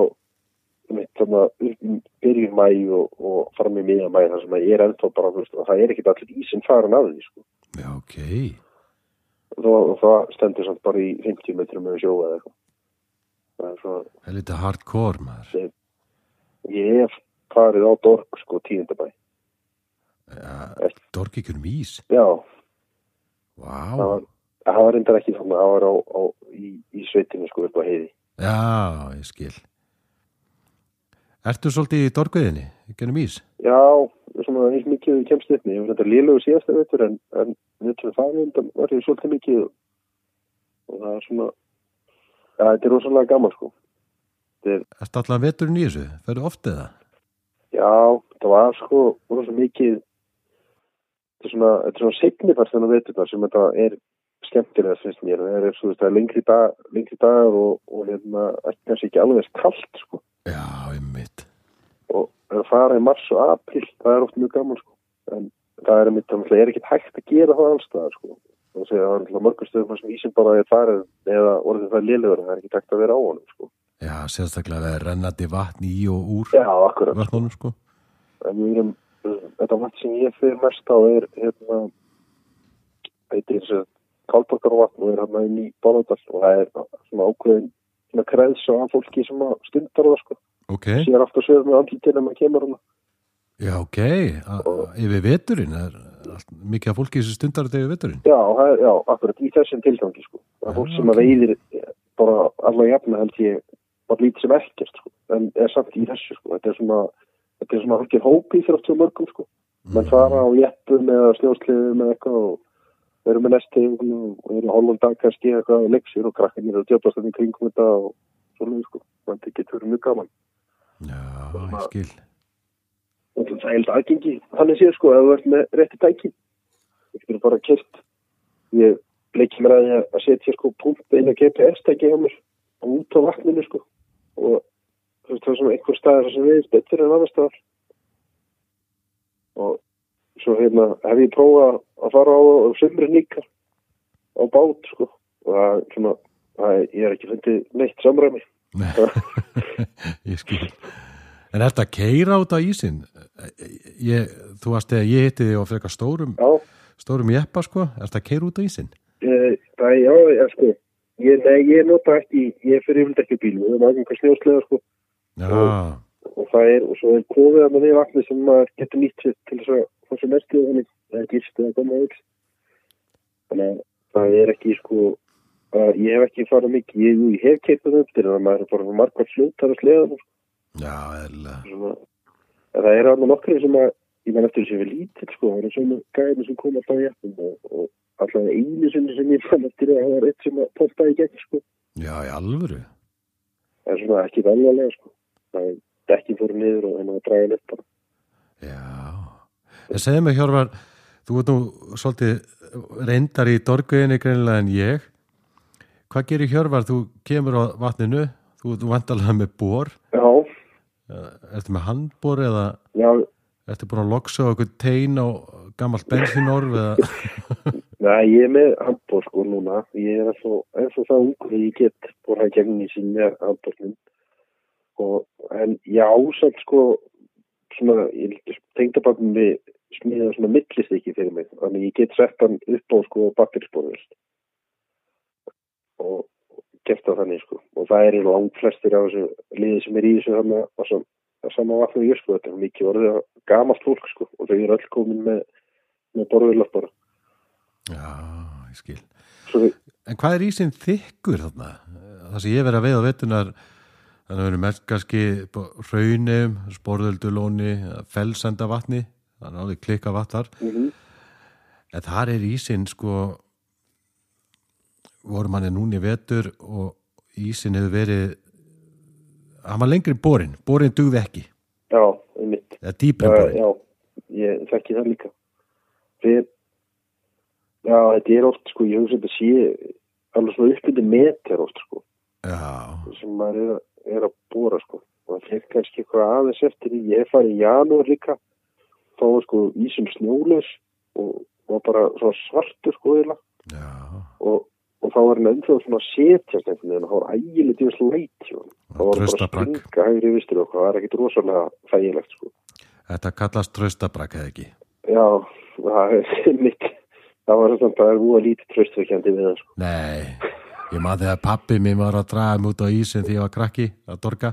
byrjun mæ og, og fram í miðan mæ þar sem að ég er ennþá bara, veist, það er ekkit allir ísinn farin af því sko Já, ok. og, það- það stendur samt bara í 50 metrum með sjóa eða eitthvað. Það er. Það það það það svo það það Helviti hardcore maður. Ég hef farið á Dork sko tíundabæ Ja, Dorki ykkur mís. já, Vá. það var það var reyndar ekki svona, það var á, á í, í sveitinu sko upp á heiði Já, ég skil. Ertu svolítið í dorkviðinni? Gennum ís? já, svona eins mikið kemst upp með, ég var reyndar lélögu síðasta veitur en, en undan var svolítið mikið og það er svona já, þetta er rosalega gaman sko Ertu allan veturinn í þessu? Ferðu oft eða? Já, það var sko rosa mikið þetta er svona, er svona segnifart þannig að veitur það sem þetta er skemmtilega finnst mér, það er, svo, það er lengri, dag, lengri dagar og, og hérna, kannski ekki alveg kalt sko Já, einmitt. og að fara í mars og april það er oft mjög gaman sko en það er, einmitt, það er ekki hægt að gera það allstað sko og það er alltaf mörgum stöðum sem ísinn bara er farið eða orðið það lélegur, það er ekki hægt að vera á honum sko Já, sérstaklega að það er rennandi vatn í og úr Já, akkurat vatnunum sko. en erum, þetta vatn sem ég fyrir mest á er hérna heitir þess að kálborgarvatn og er hérna inn í Báladal og það er svona ákveðin svona kreðs af fólki sem að stundar það sko, Ok, sér aftur sögum með andlítinu að kemur hana já, ok. A yfir veturinn er mikið af fólki sem stundar þetta yfir veturinn. Já, er, já, akkurat í þessum tilgangi sko það er fólk sem að veiðir bara allavega jafna held ég bara lítið sem ekkert sko, en er samt í þessu sko, þetta er svona þetta er svona hálfgeir hópi fyrir aftur mörgum sko. Menn fara á jeppum eða snjósliðum eða eitthvað og eru með nestegum og eru hálfum dag kannski eitthvað og leiksir og krakkarnir eru djöfast í kringum þetta og svona sko, þetta getur mjög gaman. Já, ég skil. og það er held aðgengi hann er sér sko, ef þú ert með rétti tæki. Þú getur bara kert ég leikir mér að ég að setja sko punkt eina GPS-tæki á mér og út á vatninu sko og þú veist það er svona einhver staðar sem við betur en annar staðar og svo hérna hef ég prófað að fara á á sömri líka á bát sko og það er svona er, ég er ekki fundið neitt samræmi Nei, ég skil. En er þetta að keira á ísinn? Ég, þú varst þegar ég hitti þig á frekar stórum, já, stórum jeppa sko, er þetta að keira út á ísinn? Eh, Það er, já, ég sko, ég, nei, ég nota ekki, ég fyrir yfirlega ekki bíl, við erum aðeins snjóslega, sko, Já, og það er, og svo er kofið að með því vatni sem maður getur nýtt sér til þess að fá sér mestu og þannig, það er gist eða koma auks. Þannig að það er ekki, sko, að ég hef ekki farið mikið, ég, ég hef keipað upp til það, maður er bara margvært fljótar að sleða, sko, já, eða, það er alveg nokkri sem að, ég menn eftir þessi við lítill, sko, það er svona gæðin sem kom alltaf í jættum og, og allavega einu sinni sem ég fann eftir að það var eitt sem að postaði í gegn, sko. já, í alvöru. það er svona ekki veljalega sko. það er dekkin fóru niður og henni að draga upp bara. Já, en segðu mig Hjörvar, þú ert nú svolítið reyndar í dorguðinni greinilega en ég. Hvað gerir Hjörvar? Þú kemur á vatninu, þú ert vandalega með bor, Já, ertu með handbor eða já, ertu búin að loksa á okkur tein og gammalt bensinorf eða... Nei, ég er með handbór sko núna. Ég er svo, eins og það ungur að ég get borðað gegn í sín handbórnum. En já, samt sko, svona, ég tengdabarnum við smíða svona millistykki fyrir mig. Þannig ég get sett hann upp á sko batterispórvel. Og gert það þannig sko. Og það er í langt flestir af þessu liði sem er í þessu og svo, það sama vatnum ég sko. Þetta er mikið orðið gamalt fólk sko. Og þau eru öll komin með, með borðurlar bara. Já, ég skil. Svo En hvað er ísinn þykkur þarna? Það sem ég verið að veið á vetunar, þannig að mest kannski raunum, sporðöldulóni, felsenda vatni, þannig að alveg klikka vatnar. mm En þar er ísinn sko, voru manni núni vetur og ísinn hefur verið, hann var lengri en borin, borin dugði ekki, Já, einmitt. eða dýpri en Já, borin. já, ég þekki það líka. Við, já, þetta er oft, sko, ég hugsa þetta sé alveg svona uppbyndi meter oft, sko, Já, sem maður er, er að bóra, sko. Og það fyrir kannski eitthvað aðeins eftir. Ég hef farið í janúar líka, þá var, sko, ísum snjólaus og var bara svona svartur, sko, og, og þá var hann ennþá svona setjast einhvern veginn og þá var ægileg þess læt, sko. Það var bara að springa hægri vistur og það var ekkit rosalega þægilegt, sko. þetta kallast tröstabrak eða ekki. Já, það er mitt. Það var svona, það er múið lítið tröstverkjandi við það, sko. Nei, Ég maður þegar pappi mér var að draga mig út á ísin því ég var krakki að dorga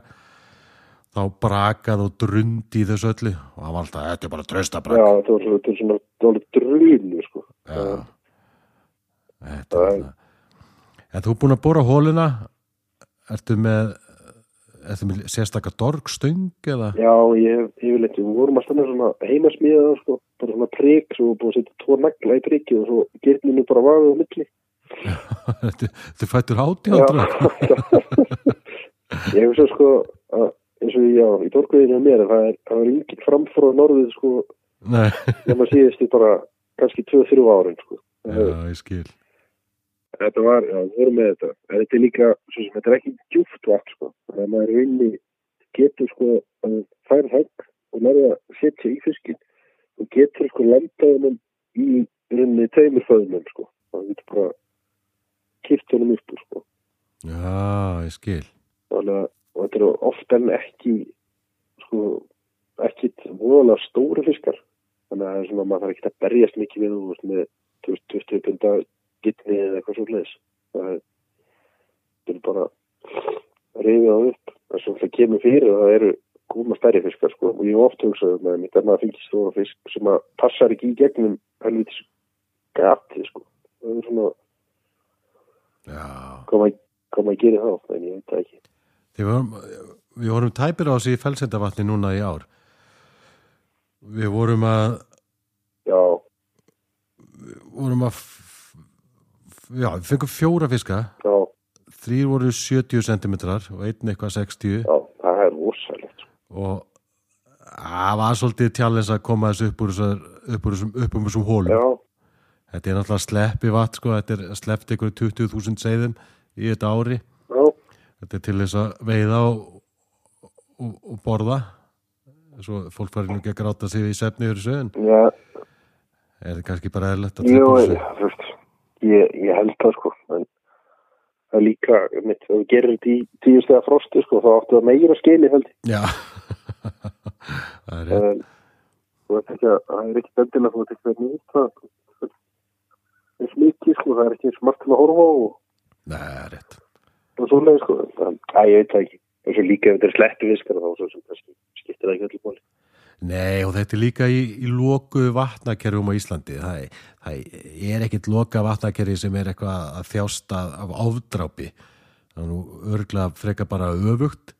þá brakað og drundi í þessu öllu og hann var alltaf, þetta er bara trösta Já, þetta var svona, þetta var svona dálítið drunu, sko. Já. Þetta var það. En þú er búin að bóra hóluna ertu með með sérstakar dorgstöng eða? Já, ég hef yfirleitt, við vorum alltaf með svona heimasmíða, sko, bara svona prik, svo búin að setja tvo nagla í priki og svo gerðinu bara vaðið á milli. Þetta fættur háti á drögg Ég hef svo, sko, að, eins og já, í mér, að það er, er yngir framfóra norðið, sko, Nei, nema síðust í bara kannski 2-3 árin, sko. já, ég skil Þetta var, já, við vorum með þetta. En þetta er líka, svo sem þetta er ekki djúft vatn, sko. Þannig að maður vinni getur, sko, að færa högg og lærða að setja í fiskin og getur, sko, landaðunum í rauninni tveimur föðunum, sko. Það getur bara kipt honum upp, sko. Já, ég skil Þannig að, þetta eru oft en ekki, sko, ekki voðalega stóri fiskar. Þannig að það er svona, maður þarf ekki að berjast mikið við, þú veist, með, þú veist, 20 punda gittni eða eitthvað svo leis. Það er, er bara reyfið á upp. Það sem það kemur fyrir, það eru góma stærri fiskar, sko. Og ég hef oft hugsað með mitt að maður fengið stóra fisk sem að passar ekki í gegnum helvitis gati, sko. Það er svona, maður, hvað maður gerir þá, en ég veit það ekki. Þegar við vorum, tæpir á þessi í felsendavatni núna í ár. Við vorum að, Já, vorum að, já, við fengum fjóra fiska, já, þrýr voru 70 cm og einn eitthvað 60 já, það er rosalegt, sko. og það var svolítið tjálens að koma þessu upp úr, þessum, upp um þessum hólum. Já, Þetta er náttúrulega sleppi vatn, sko, þetta er sleppt ykkur 20.000 seiðum í þetta ári. já, Þetta er til þess að veiða og, og, og borða. Svo fólk fari nú ekki að gráta sig í sefni fyrir sögun. já, Er þetta kannski bara eðlert að jú, trefna þessu? Ég, ég held það, sko, en það er líka, mitt, ef við gerum þetta í tíu stega frosti, sko, þá áttu það meira skili, held ég. Já, það er rétt. Þú veit ekki að það er ekki bendilega, þú veit ekki að nýta það. eins mikið, sko, það er ekki eins margt til að horfa og, Nei, það er rétt. og svoleiði, sko, en, æ, ég veit það ekki. Og svo líka ef þetta er sleppi viskar, þá skiptir það ekki öllu bóli. Nei, og þetta er líka í, í loku vatnakerfum á Íslandi. Það það er ekkit loka vatnakerfi sem er eitthvað að þjásta af áfdrápi. Það er nú örglega freka bara öfugt.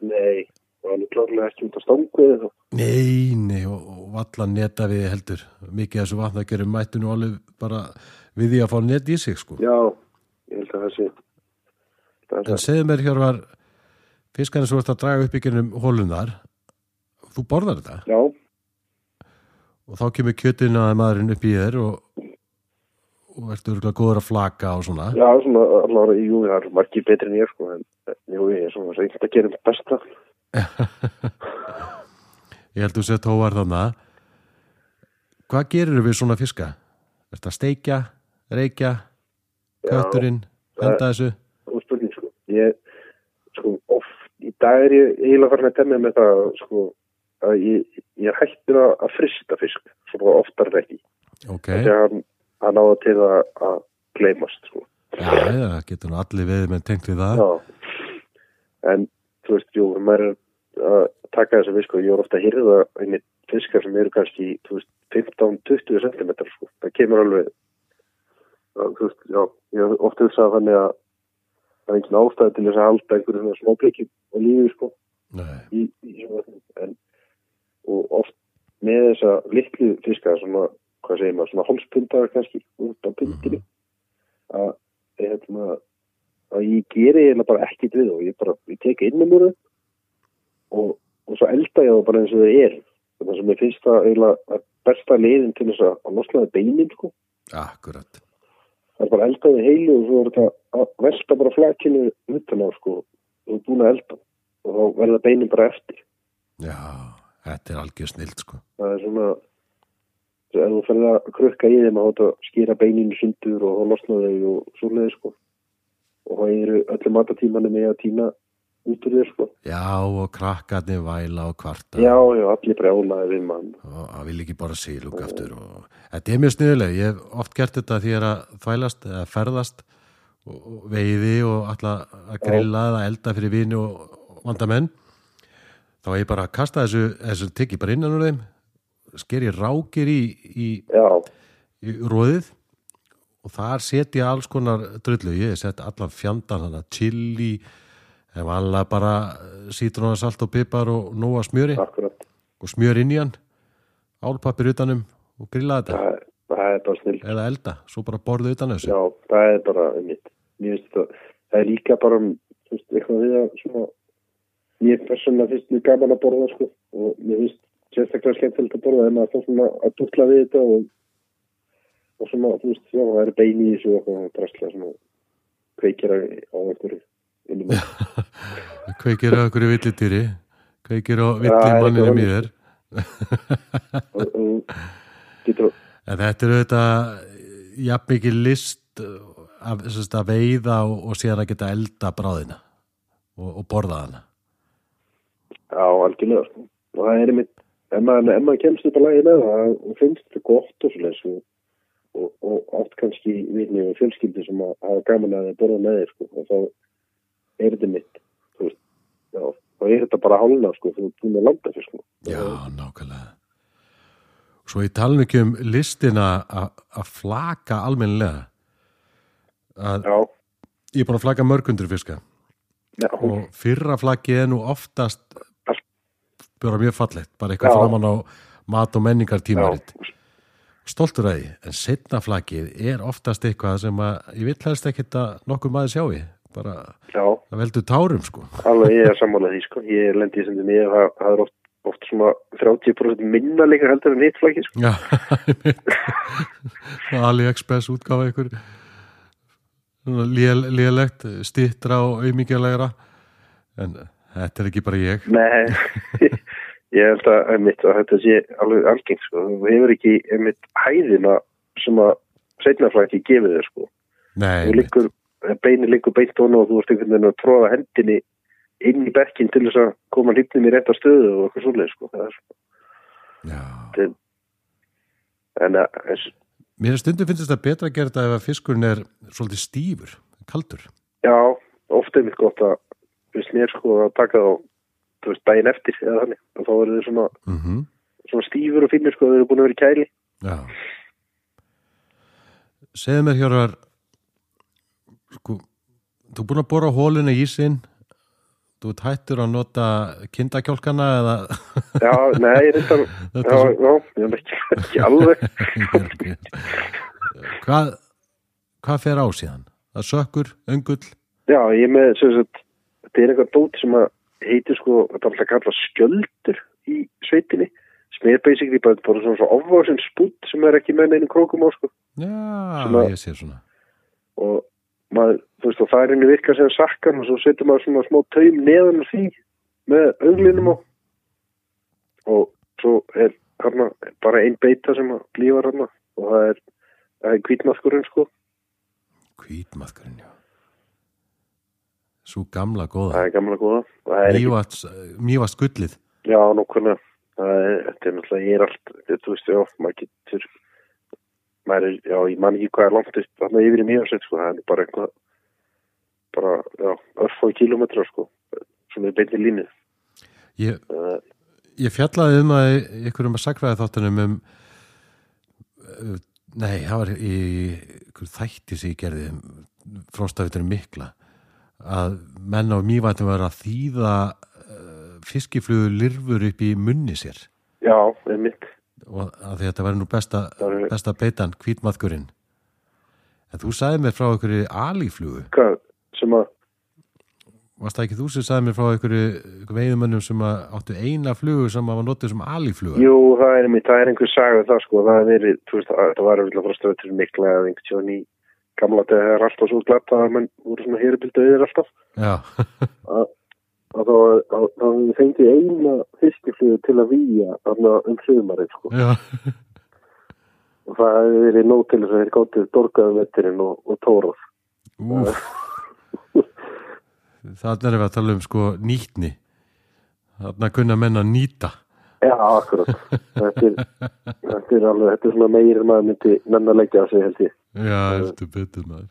Nei, hann er klárlega ekki út stangvið, þá. Nei, nei, og, og valla neta við heldur. Mikið af þessu vatnakerfum mættu nú alveg bara við því að fá net í sig, sko. Já, ég held að það sé, það En segðu mér hér var fiskarnir svo að draga upp ykkur um hólunar. Þú borðar þetta? Já, og þá kemur kjötin að maðurinn upp í þér og, og ertu örgulega góður að flaka og svona Já, svona allavega, jú, það er margir betri en ég, sko, en jú, ég er svona reynd að gera mitt besta. ég held þú sett hóvar þannig hvað gerir við svona fiska? Ertu að steikja, reykja kötturinn, henda þessu Og spurning, sko, ég, sko, oft, í dag er ég eiginlega farin að temja með það, sko, að ég, ég er hættur að, að frista fisk, svo oftar en ekki. ok, Þegar hann, hann áða til að, að gleymast, sko. já, það getur nú allir við með tengt við það Já, en, þú veist, jú, maður er að taka þessa fisk og ég er ofta að hýrða einni fiskar sem eru kannski, þú veist, 15-20 cm, sko. Það kemur alveg, að, þú veist, já, ég hef ofta hugsað þannig að það er engin ástæði til þess að halda einhverjum svona smá blikki á lífi, sko, Nei, í, í svona vatni. en, og oft með þessa litlu fiskar, svona, hvað segir maður, svona hálspundar kannski, út á pundinu, að, hérna, að ég geri eiginlega bara ekkit við og ég bara, ég tek inn með mér þau og, og svo elda ég það bara eins og þau er þannig sem ég finnst það eiginlega að besta leiðin til þess að, að það beinin sko, akkurat. Það er bara að elda þau heilu og svo er þetta að velta bara flakinu utan á sko, og búin að elda. Og þá verða beinin bara eftir. Já, þetta er algjör snilt sko. Það er svona ef þú ferð að krukka í þeim að skýra beininu sundur og losna þau og svoleiði sko. Og það eru öllu matatímanum með að tína út úr þér sko. Já, og krakkarnir væla og kvarta. Já, já, allir brjálaði við mann. og hann vil ekki bara sílúk aftur og þetta er mjög sniðuleg, ég hef oft gert þetta því að þvælast eða ferðast og, veiði og alltaf að grilla eða elda fyrir vini og vandamenn þá er ég bara að kasta þessu, þessu tyggi bara innan úr þeim sker ég rákir í, í, í róðið og þar set ég alls konar drullu, ég set allan fjandan að chili en vanlega bara sítrónasalt og pipar og nóa smjöri akkurat. og smjör inn í hann álpappir utanum og grilla þetta. Það, það er bara snill eða elda, svo bara borðu utan þessu. Já, það er bara mér finnst þetta, það er líka bara veist, eitthvað við að svona mér persónulega finnst mér gaman að borða sko og mér finnst sérstaklega skemmtilegt að borða en að það svona að dúkla við þetta og og svona, þú veist, já, það er bein í þessu og eitthvað drastlega svona kveikir á einhverju innum kveikir á í villitýri kveikir á í eitthvað þér og, og getur En þetta er auðvitað jafn mikið list að, að veiða og, og síðan að geta elda bráðina og borða hana. Já, algjörlega sko. og það er einmitt ef maður, ef maður kemst upp að lagi með það og finnst þetta gott og svoleiðis og, og, og átt kannski vinni og fjölskyldi sem að hafa gaman að borða með þér sko, og þá er þetta mitt já, þá er þetta bara hálna sko, þú ert búin að landa sér sko Já, nákvæmlega. Svo ég tala ekki um listina að flaka almennilega. Að, Já, ég er búin að flaka mörgundur fiska já, og fyrra flakið er nú oftast bara mjög fallegt, bara eitthvað Já. framan á mat og menningar já, tímaritt. Stoltur að því, en setna flakið er oftast eitthvað sem að ég vill helst ekkit að nokkuð maður sjái. Bara, já, það veldur tárum sko. alveg ég er sammálað því sko ég lendi sem þið mér, það, það er oft, oft svona 30% minna líka heldur en hitt flakki sko AliExpress útgáfa ykkur svona lél, lélegt, stittra og auðmíkjalegra en þetta er ekki bara ég Nei, ég held að, einmitt, að þetta sé alveg algengt sko. Þú hefur ekki einmitt hæðina sem að setnaflæki gefið þér sko. Nei, liggur, beini liggur beint tónu og þú ert einhvern veginn að tróða hendinni inn í bekkin til þess að koma hlýtnum í rétta stöðu og eitthvað svoleið sko. Það er sko. já. En að, eins, Mér er stundum finnst þetta betra að gera þetta ef að fiskurinn er svolítið stífur, kaldur já, ofta einmitt gott að finnst mér sko að taka þá þú veist, daginn eftir eða þannig. Og þá eru þið svona, mm svona stífur og finnir sko að þau eru búin að vera í kæli. Já. Segðu mér Hjörvar sko, þú er búin að bora hólinu í ísinn. Þú ert hættur að nota kindakjálkana eða? Já, nei, ég reyndar já, já, ég er ekki, ekki alveg. Hvað, hvað fer á síðan? Það sökkur, öngull? Já, ég með, sem sagt, þetta er eitthvað dót sem að heitir sko, þetta er alltaf að kalla skjöldur í sveitinni, sem er basically bara, svona svo ofvásin spútt sem er ekki með neinu krókum á sko. Já, Svona- ég sé svona. Og maður, þú veist, og það er einu virka sem sakkan og svo setur maður svona smá taum neðan því með önglinum á. Og svo er hérna bara ein beita sem að blífar hérna og það er, er kvítmaskurinn sko. Hvítmaðkurinn, já Svo gamla góða. Það er gamla góða. Mývast, mývast gullið Já, er, þetta er náttúrulega, ég er allt, þú veist, já, maður getur, maður er, já, ég man ekki hvað er langt þarna yfir í mjög sko, það er bara eitthvað, bara, já, örfói kilómetra, sko, sem er beinni línu. Ég, Uh, ég fjallaði um að ykkur um að sakfræði þáttunum um nei, það var í ykkur þætti sem ég gerði um fróstafitunum mikla að menn á mývættum var að þýða uh, fiskiflugur lirfur upp í munni sér. Já, er mitt. og þetta væri nú besta, Það besta beitan, hvítmaðkurinn. En þú sagði mér frá ykkur alíflugu, Hvað, sem að, varst það ekki þú sem sagði mér frá ykkur veiðumönnum sem áttu eina flugu sem var notið sem alífluga jú, það er mitt, það er einhver saga um það, sko, það er verið, þú veist, það, það var að frá stöður mikla eða einhvern tjón í gamla þegar er alltaf svo glatt að menn voru svona hérubildu yfir alltaf. að þá hefði fengið eina fiskiflugu til að výja um sumarið sko já og það hefði verið nóg til þess að þeir gátið dorgaðu vetturinn og, og tóróð Úf. Þannig erum við að tala um sko nýtni. Þannig að kunna menna nýta. Já, akkurat þetta er, þetta er alveg, þetta er svona meir en maður myndi menna leggja á sig held ég Já, heldur betur maður.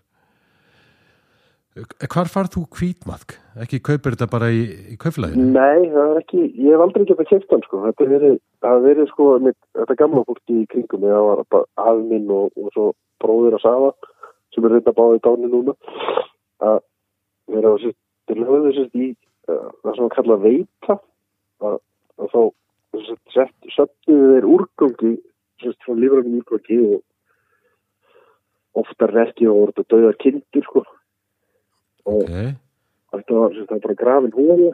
Hvar farð þú hvítmaðk? Ekki kaupir þetta bara í, í kauflæðinu? Nei, það er ekki, ég hef aldrei getað kæft hann sko, þetta er verið, það er verið sko, mitt, þetta gamla fólki í kringum það var bara afi minn og, og svo bróðir að safa, sem er reynda báðið dáni núna, að vera að lögðu sérst í, uh, það sem að kalla veita, að, að þá söpnuðu þeir úrgangi, sérst, frá lífrænum úrgangi og oftar ekki og þetta döðar kindur sko, og Ok, Þetta var, sem sagt, bara grafin hóla,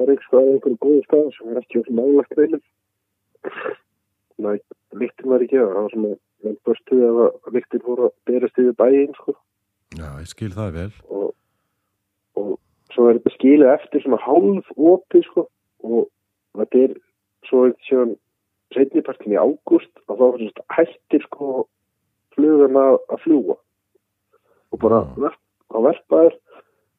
bara á einhverju góðu stað sem er ekki okkur málagt reynum. Næ, líktin var ekki, það var svona, menn börstuði að líktin voru að berast yfir bæinn, sko, já, ég skil það vel. og, og svo er þetta skilið eftir svona hálf opið, sko, og þetta er svo eitthvað síðan setnipartin í ágúst og þá var þetta hættir, sko, flugan að, að fljúa og bara Já. verp, á verpaðir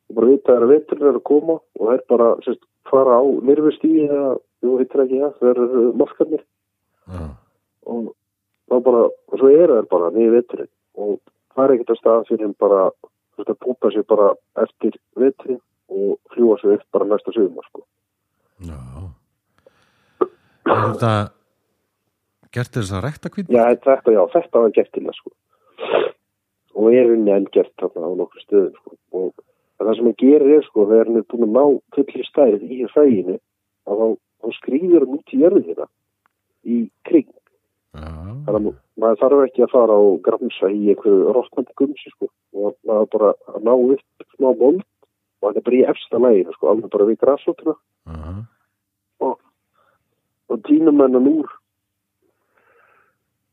og bara vita að veiturinn er að koma og er bara sérst, fara á nyrfustíði eða, jú, hittir ekki það, það eru moskarnir Já, og þá bara, og svo eru það bara niður veiturinn og það er ekkert að stað fyrir en bara, þú veist að púpa sér bara eftir veiturinn og fljúa sér upp bara næsta sögum, sko. já. Er þetta gert þess að rekta hvítmaðk? Já, þetta, já, þetta var gert til það, sko. Og er unni enn gert þarna á nokkur stöðum, sko. Og það sem hann gerir er, sko, þegar hann er búin að ná fullir stærð í hræginu, að þá, þá skrýður hann út í jörðina í kring. Já, Þannig að maður þarf ekki að fara og gramsa í einhverju rostnandi gumsi, sko. Og maður bara að ná upp smá mold og hann er bara í efsta læginu, sko, alveg bara við grassótuna já, og, og tínum hennan úr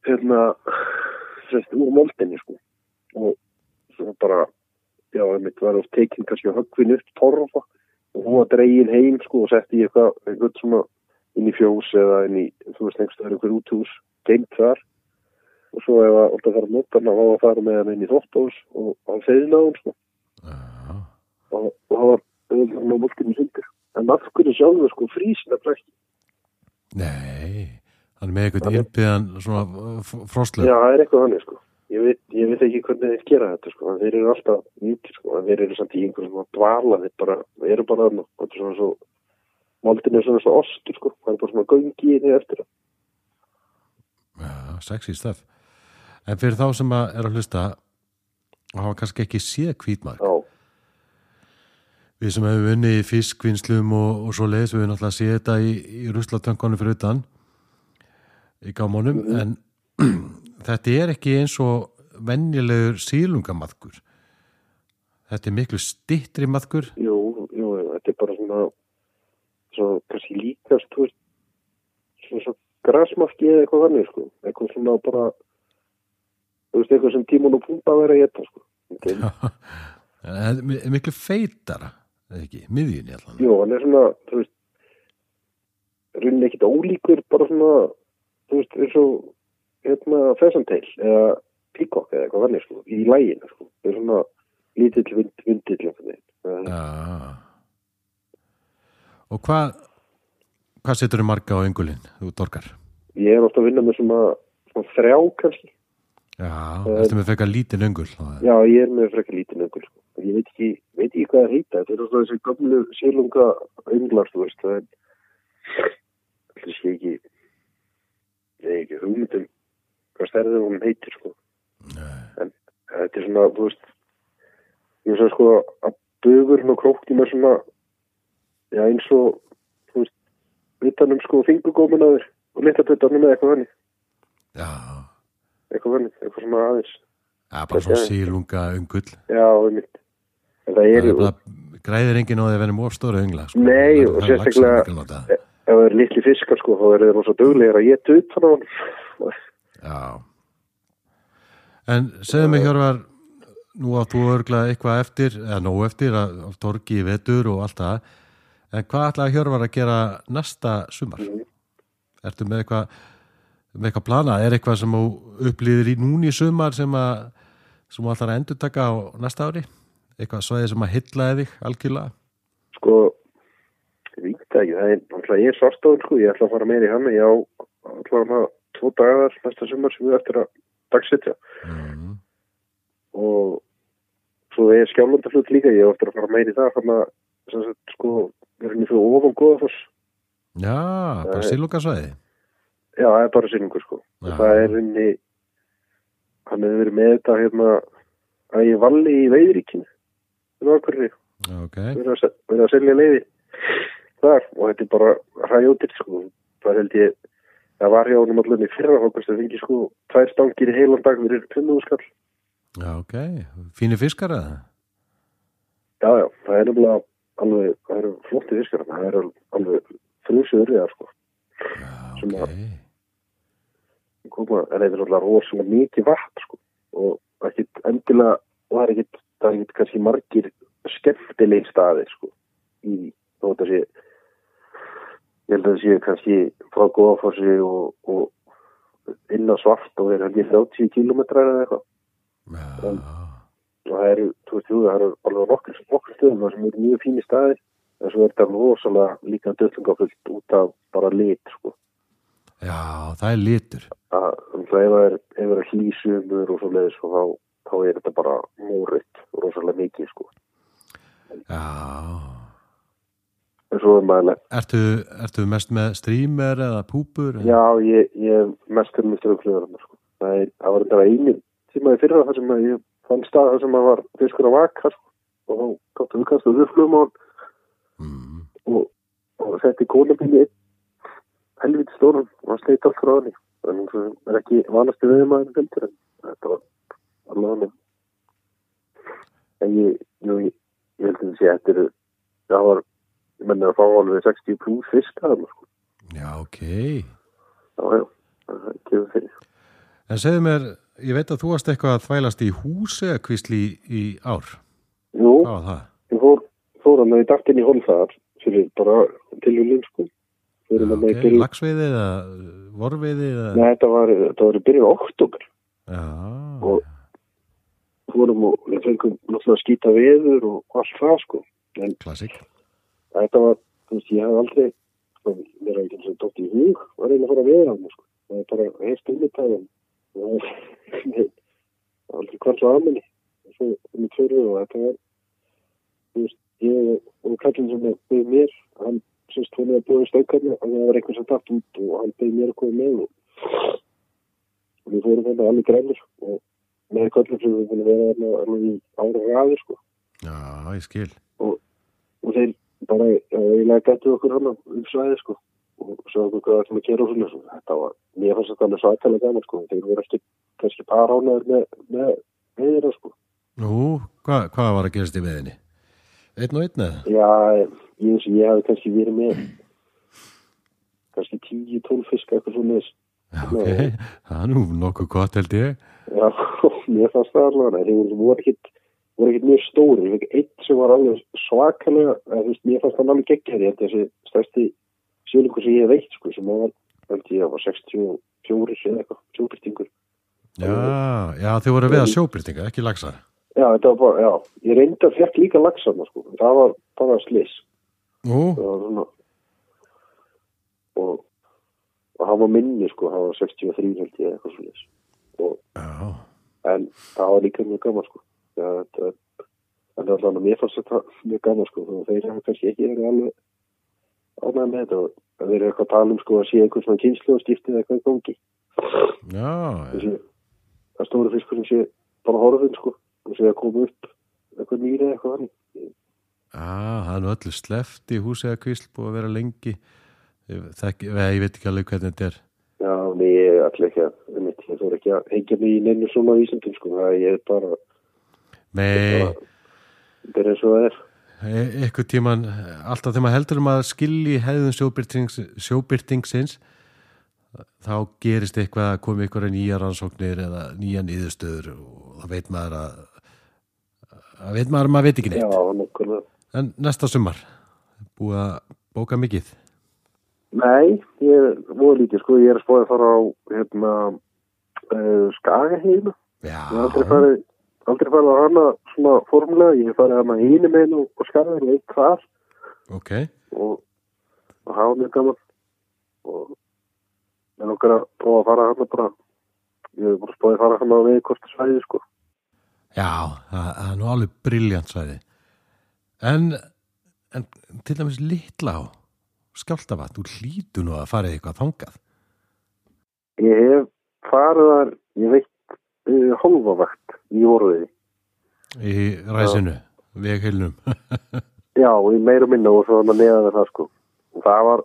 hérna sérst úr moldinni sko. Og svo bara já, einmitt var oft tekin kannski höggvin upp torfa og hún var dregin heim sko og sett í eitthvað, eitthvað svona inn í fjós eða inn í, þú veist, einhverstað einhver úthús geimt þar. Og svo ef að alltaf fara hann þá var að fara með hann inn í þóttós og hann feðina á hann sko. Já. og, og það var auðvitað á moldinni sundir en af hverju sjálfur sko frísna ekki Nei, hann er með einhvern innbyðan svona f- frostlöf. Já, það er eitthvað þannig sko. Ég veit, ég veit ekki hvernig þeir gera þetta sko. Þeir eru alltaf mjúkir sko. Þeir eru samt í einhverjum að dvala. Þeir bara, þeir eru bara svona svo, moldin er svona svo ostur sko. Það er bara svona göngi í því eftir það. Já, sexy stöf. En fyrir þá sem að er að hlusta og hafa kannski ekki séð hvítmark. Já, Við sem hefum unnið í fiskvinnslum og, og svo leiðis, við höfum náttúrulega séð þetta í, í ruslatöngonu fyrir utan í gámónum, en þetta er ekki eins og venjulegur sílungamaðkur. Þetta er miklu stittri maðkur. jú, jú, þetta er bara svona, svo kannski líkast, þú veist, svona svo grasmarki eða eitthvað þannig sko. Eitthvað svona bara, þú veist, eitthvað sem tímon og púmpa vera að geta sko. En þetta er miklu feitara, eða ekki, miðjunni allan. Jú, hann er svona, þú veist, rauninni ekkit ólíkur, bara svona, þú veist, eins og, hérna, fesanteil, eða píkokk, eða eitthvað vannig, sko, í læginu, sko. Það er svona lítill vind, vindill. Já. Og hvað, hvað setur þau marga á öngulinn, þú dorkar? Ég er ofta að vinna með svona, þrjá, kannski. Já, ertu með fekka lítinn öngul? Já, ég er með frekar lítinn öngul, sko. Ég veit ekki, veit ekki hvað það heita. Þetta er svona þessi gamlu sílunga önglar, þú veist, það er, það sé ekki, ég er ekki hugmyndum hvað stærðið hún heitir, sko. En þetta er svona, þú veist, ég veist að sko að bögurinn og króknum er svona, já eins og, þú veist, vitanum sko fingugómin að þér og litatutanum með eitthvað þannig, Já, eitthvað þannig, eitthvað svona aðeins. ja, bara svona sílunga öngull. Já, einmitt. En það er, Það, það græðir enginn á því að með ofstóra öngla. Sko. Nei, Það- og er sérstaklega-. Ef það er litli fiskar sko, þá er það rosa duglegir að geta upp þannig að hann. Já. En segðu mig Hjörvar, nú átt þú örgla eitthvað eftir, eða nóg eftir, að, að torgi í vetur og allt það. En hvað ætlaði Hjörvar að gera næsta sumar? Mhm. Ertu með eitthvað, með eitthvað plana? Er eitthvað sem upplýðir í núni sumar sem að, sem þú ætlar að endur taka á næsta ári? Eitthvað svæði sem að hyllaði þig algjörlega? Sko, ekki, það er, náttúrulega ég er svartáður sko, ég ætla að fara meira í hann, ég á allavega tvo dagar næsta sumar sem við eftir að dagsetja. Mm. og svo er skjálfandaflut líka, ég eftir að fara meira í það þannig að sko, við erum í fyrir ofan góðafoss Já, bara Nei. sílokasvæði. Já, það er bara sýningu sko. Já. Það er inni, hann hefur verið með þetta hérna að ég valli í veiðríkinu. Það var hverju, Ok, verið að, se- verið að selja leiði þar og þetta er bara hræjóttir sko. Það held ég, það var hjá honum allan í fyrra hókast að fengi sko tvær stangir í heilan dag fyrir 500 skall. já, ok. Fínir fiskar eða? Já, já, það er nefnilega alveg, það eru flotti fiskar, það eru alveg frúsið urriðar sko. Já, Sem ok. koma, þetta er alltaf rosalega mikið vatn sko og ekkit endilega það er ekkit, það er ekkit kannski margir skemmtileg staðir sko í því, þó þetta sé ég held að það sé kannski frá Góðafossi og, og inn á svart og er í 30 kilometrar eða eitthvað Já, og það eru, þú veist, það eru alveg nokkur, nokkur stöðum sem eru mjög fínir staðir en svo er þetta rosalega líka döllungafullt út af bara lit sko já, það er litur. að um það er, er hlýsumur og svo leiðis og þá, þá er þetta bara múritt rosalega mikið sko. Já. En svo er maður, Ertu, ertu mest með streamer eða púpur? já, ég, ég mest er mjög ströfluður sko. það, er, það var þetta einu tíma í fyrra þar sem ég fann stað þar sem að var fiskur á vaka sko. og þá gáttu við kastu uppflugum á hann Mm. og, og setti kólabíli einn helviti stóran og hann sleit allt frá hann þannig að það er ekki vanasti veðumæðin fylgdur en þetta var alveg hann en ég, jú, ég, ég held að það sé þetta eru það var, ég menna að fá alveg 60 pluss fisk að hann sko. Já, ok. já, já, það er ekki fyrir En segðu mér, ég veit að þú varst eitthvað að þvælast í húsi eða kvísli í, í ár. Jú, það? ég fór, fór hann í daginn í hólþaðar fyrir bara tilhjulinn sko Já, okay. ok, byrju, lagsveiði eða vorveiði eða... Nei, þetta var, þetta var byrju oktober Já, Og- fórum og við fengum náttúrulega að skýta veður og allt það sko en klassik. Þetta var, þú veist, ég hef aldrei sko, mér er ekki eins og dótt í hug að reyna að fara að veða hann sko. það er bara heilt ummyndtaðan og það er aldrei á og svo um tvöru og þetta var þú veist, ég og kallin sem byggð mér hann sérst hún að búið stöðkarni og það var einhvers að dætt út og hann byggð mér að koma með og, og við fórum þetta alveg grænir og með kallin sem við búin að vera alveg ára ræði sko Já, ég skil. og þeir bara eiginlega gætu okkur hann um svæði sko og svo okkur hvað ætlum að gera og svona svo. þetta var, mér fannst þetta alveg svakalega gaman sko þeir voru ekki kannski bara ánaður með, með veiðina sko Nú, hvað, hvað var að gerast í veðinni? Einn og einn eða? já, ég, ég hafði kannski verið með kannski 10-12 fisk eitthvað svona ok, það er nú nokkuð gott held ég. já, mér fannst það alveg þeir voru, voru ekkit voru ekkit mjög stóri, ég fekk eitt sem var alveg svakalega, þú veist, mér fannst það alveg geggjari, þetta er þessi stærsti sjölingur sem ég hef veitt, sko, sem var held ég að var 64 eða eitthvað, sjóbyrtingur Já, já, þau voru við að sjóbyrtinga, ekki lagsa. já, þetta var bara, já, ég reyndi að fjart líka lagsana, sko, en það var bara slis, svona og og hann var minni, sko, hann var 63 held ég, eitthvað slis og já, en það var líka mjög gaman sko Já, þetta, en er alveg að mér fannst þetta mjög gaman sko og þeir hafa kannski ekki verið alveg ánægð með þetta og það verið eitthvað að tala um sko að sé einhvern svona kynslu og skiptið eitthvað í gangi já, þessi það stóru fiskur sem sé bara horfinn sko og sé að koma upp eitthvað nýri eitthvað hann já, það er nú öllu sleft í húsi eða kvísl búið að vera lengi. Ég, þekki, ég veit ekki alveg hvernig þetta er. Já, nei, ég allir ekki að einmitt, ég þóra ekki að hengja mig í neinu svona vísendum sko, það er bara, Nei, þetta er eins og það er. E- eitthvað tíman, alltaf þegar maður heldur um að skilji hefðum sjóbyrtings, sjóbyrtingsins, þá gerist eitthvað að komi ykkur nýja rannsóknir eða nýja nýðustöður og það veit maður að, að veit maður að maður veit ekki neitt. Já, nokkulega En næsta sumar, búið að bóka mikið. Nei, ég voru lítið sko, ég er að spóða að fara á hérna uh, skagaheina, Já, ég hef aldrei farið aldrei farið á hana svona formulega, ég farið hana einu meginn og, og skagaheina eitt þar ok. og, og hafa mjög gaman og ég nokkar að prófa að fara hana bara ég hef bara spóðið að fara hana á veiðkortu svæði sko Já, það er nú alveg briljant svæði. En, en til dæmis litla á skjáltavat, þú hlýtu nú að fara eitthvað þangað. Ég hef farið þar, ég veit, uh, hálfavakt í orðiði. Í ræsinu, vegheilnum. Já, í meira minna og svo hann að neða það sko. Það var,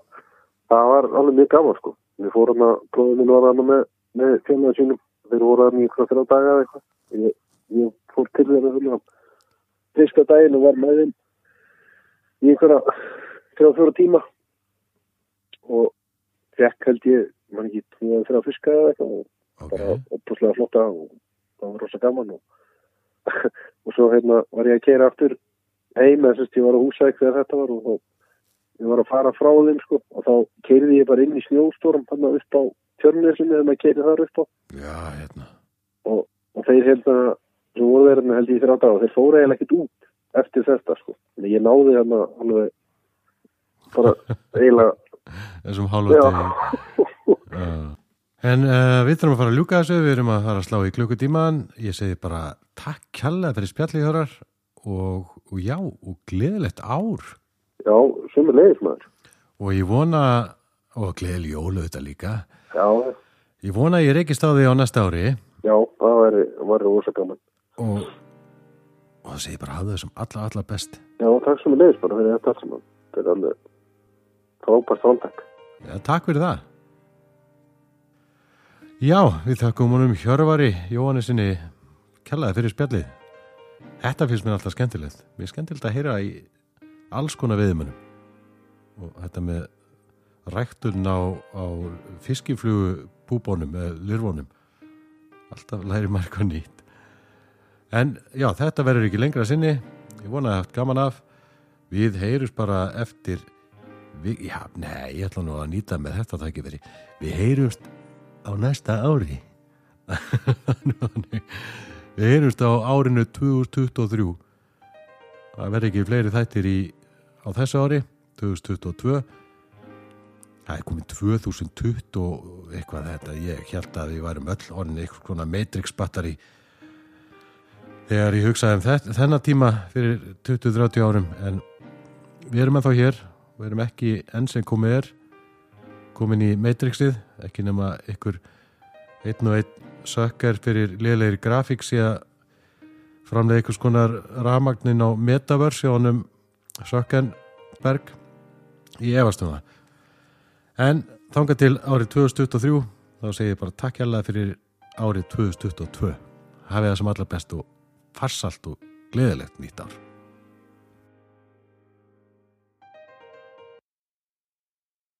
það var alveg mjög gaman sko. Við fórum að, minn var hann með, með fjarnar sínum. Þeir voru hann í ykkur þrjá daga eða eitthvað. Ég, ég fór til þeirra fyrir fyrsta daginn og var með þeim í ykkur þrjá fjóra tíma. Og fekk held ég, mann ekki, tveið þrjá fiska eða eitthvað og Ok, bara opuslega flotta og það var rosa gaman og, og svo hérna var ég að keira aftur heim eða sérst ég var á húsæk þegar þetta var og þá ég var að fara frá þeim sko og þá keiriði ég bara inn í snjóstorm hann upp á tjörnnesinu þegar maður keiri þar upp á já, hérna. og, og þeir hérna sem voru þeir hérna held ég þrjá dag og þeir fóru eiginlega ekkert út eftir þetta sko en ég náði hérna alveg bara eiginlega Þessum hálfutegi. En uh, við þurfum að fara að ljúka þessu, við erum að fara að slá í klukkutíman. Ég segi bara takk kjalla fyrir spjallíðhörar og, og já, og gleðilegt ár. já, sem er leiðis maður Og ég vona, og gleðileg jólu þetta líka, já, ég vona að ég reykist á því á næsta ári já, það var, gaman og, og það segi bara hafðu þessum alla, alla best. Já, takk sem er leiðis bara fyrir þetta allt saman. Þetta er alveg frábært ántak. Já, takk fyrir það. Já, við þakkum honum Hjörvari Jóhannesinni kellaði fyrir spjallið. Þetta finnst mér alltaf skemmtilegt. Mér er skemmtilegt að heyra í alls konar veðumönnum. Og þetta með ræktun á, á fiskiflugu púbónum eða lirvónum. Alltaf læri maður eitthvað nýtt. En já, þetta verður ekki lengra sinni. Ég vona að haft gaman af. Við heyrjus bara eftir við, já, nei, ég ætla nú að nýta með þetta tækifæri. Við heyrjumst á næsta ári. við heyrjumst á árinu 2023. Það verður ekki fleiri þættir í, á þessu ári, 2022. Það er komið 2020 og eitthvað þetta. Ég held að við værum öll orðin eitthvað svona Matrix batteri þegar ég hugsaði um þetta, þennan tíma fyrir 20-30 árum en við erum ennþá hér við erum ekki enn sem komið er komin í Matrixið ekki nema ykkur einn og einn sökkar fyrir liðlegri grafík að framlega ykkur skonar rafmagnin á Metaverse hjá honum Sökkenberg í efastum það. En þanga til árið 2023 þá segir ég bara takk hérlega fyrir árið 2022 hafið það sem allar best og farsalt og gleðilegt nýtt ár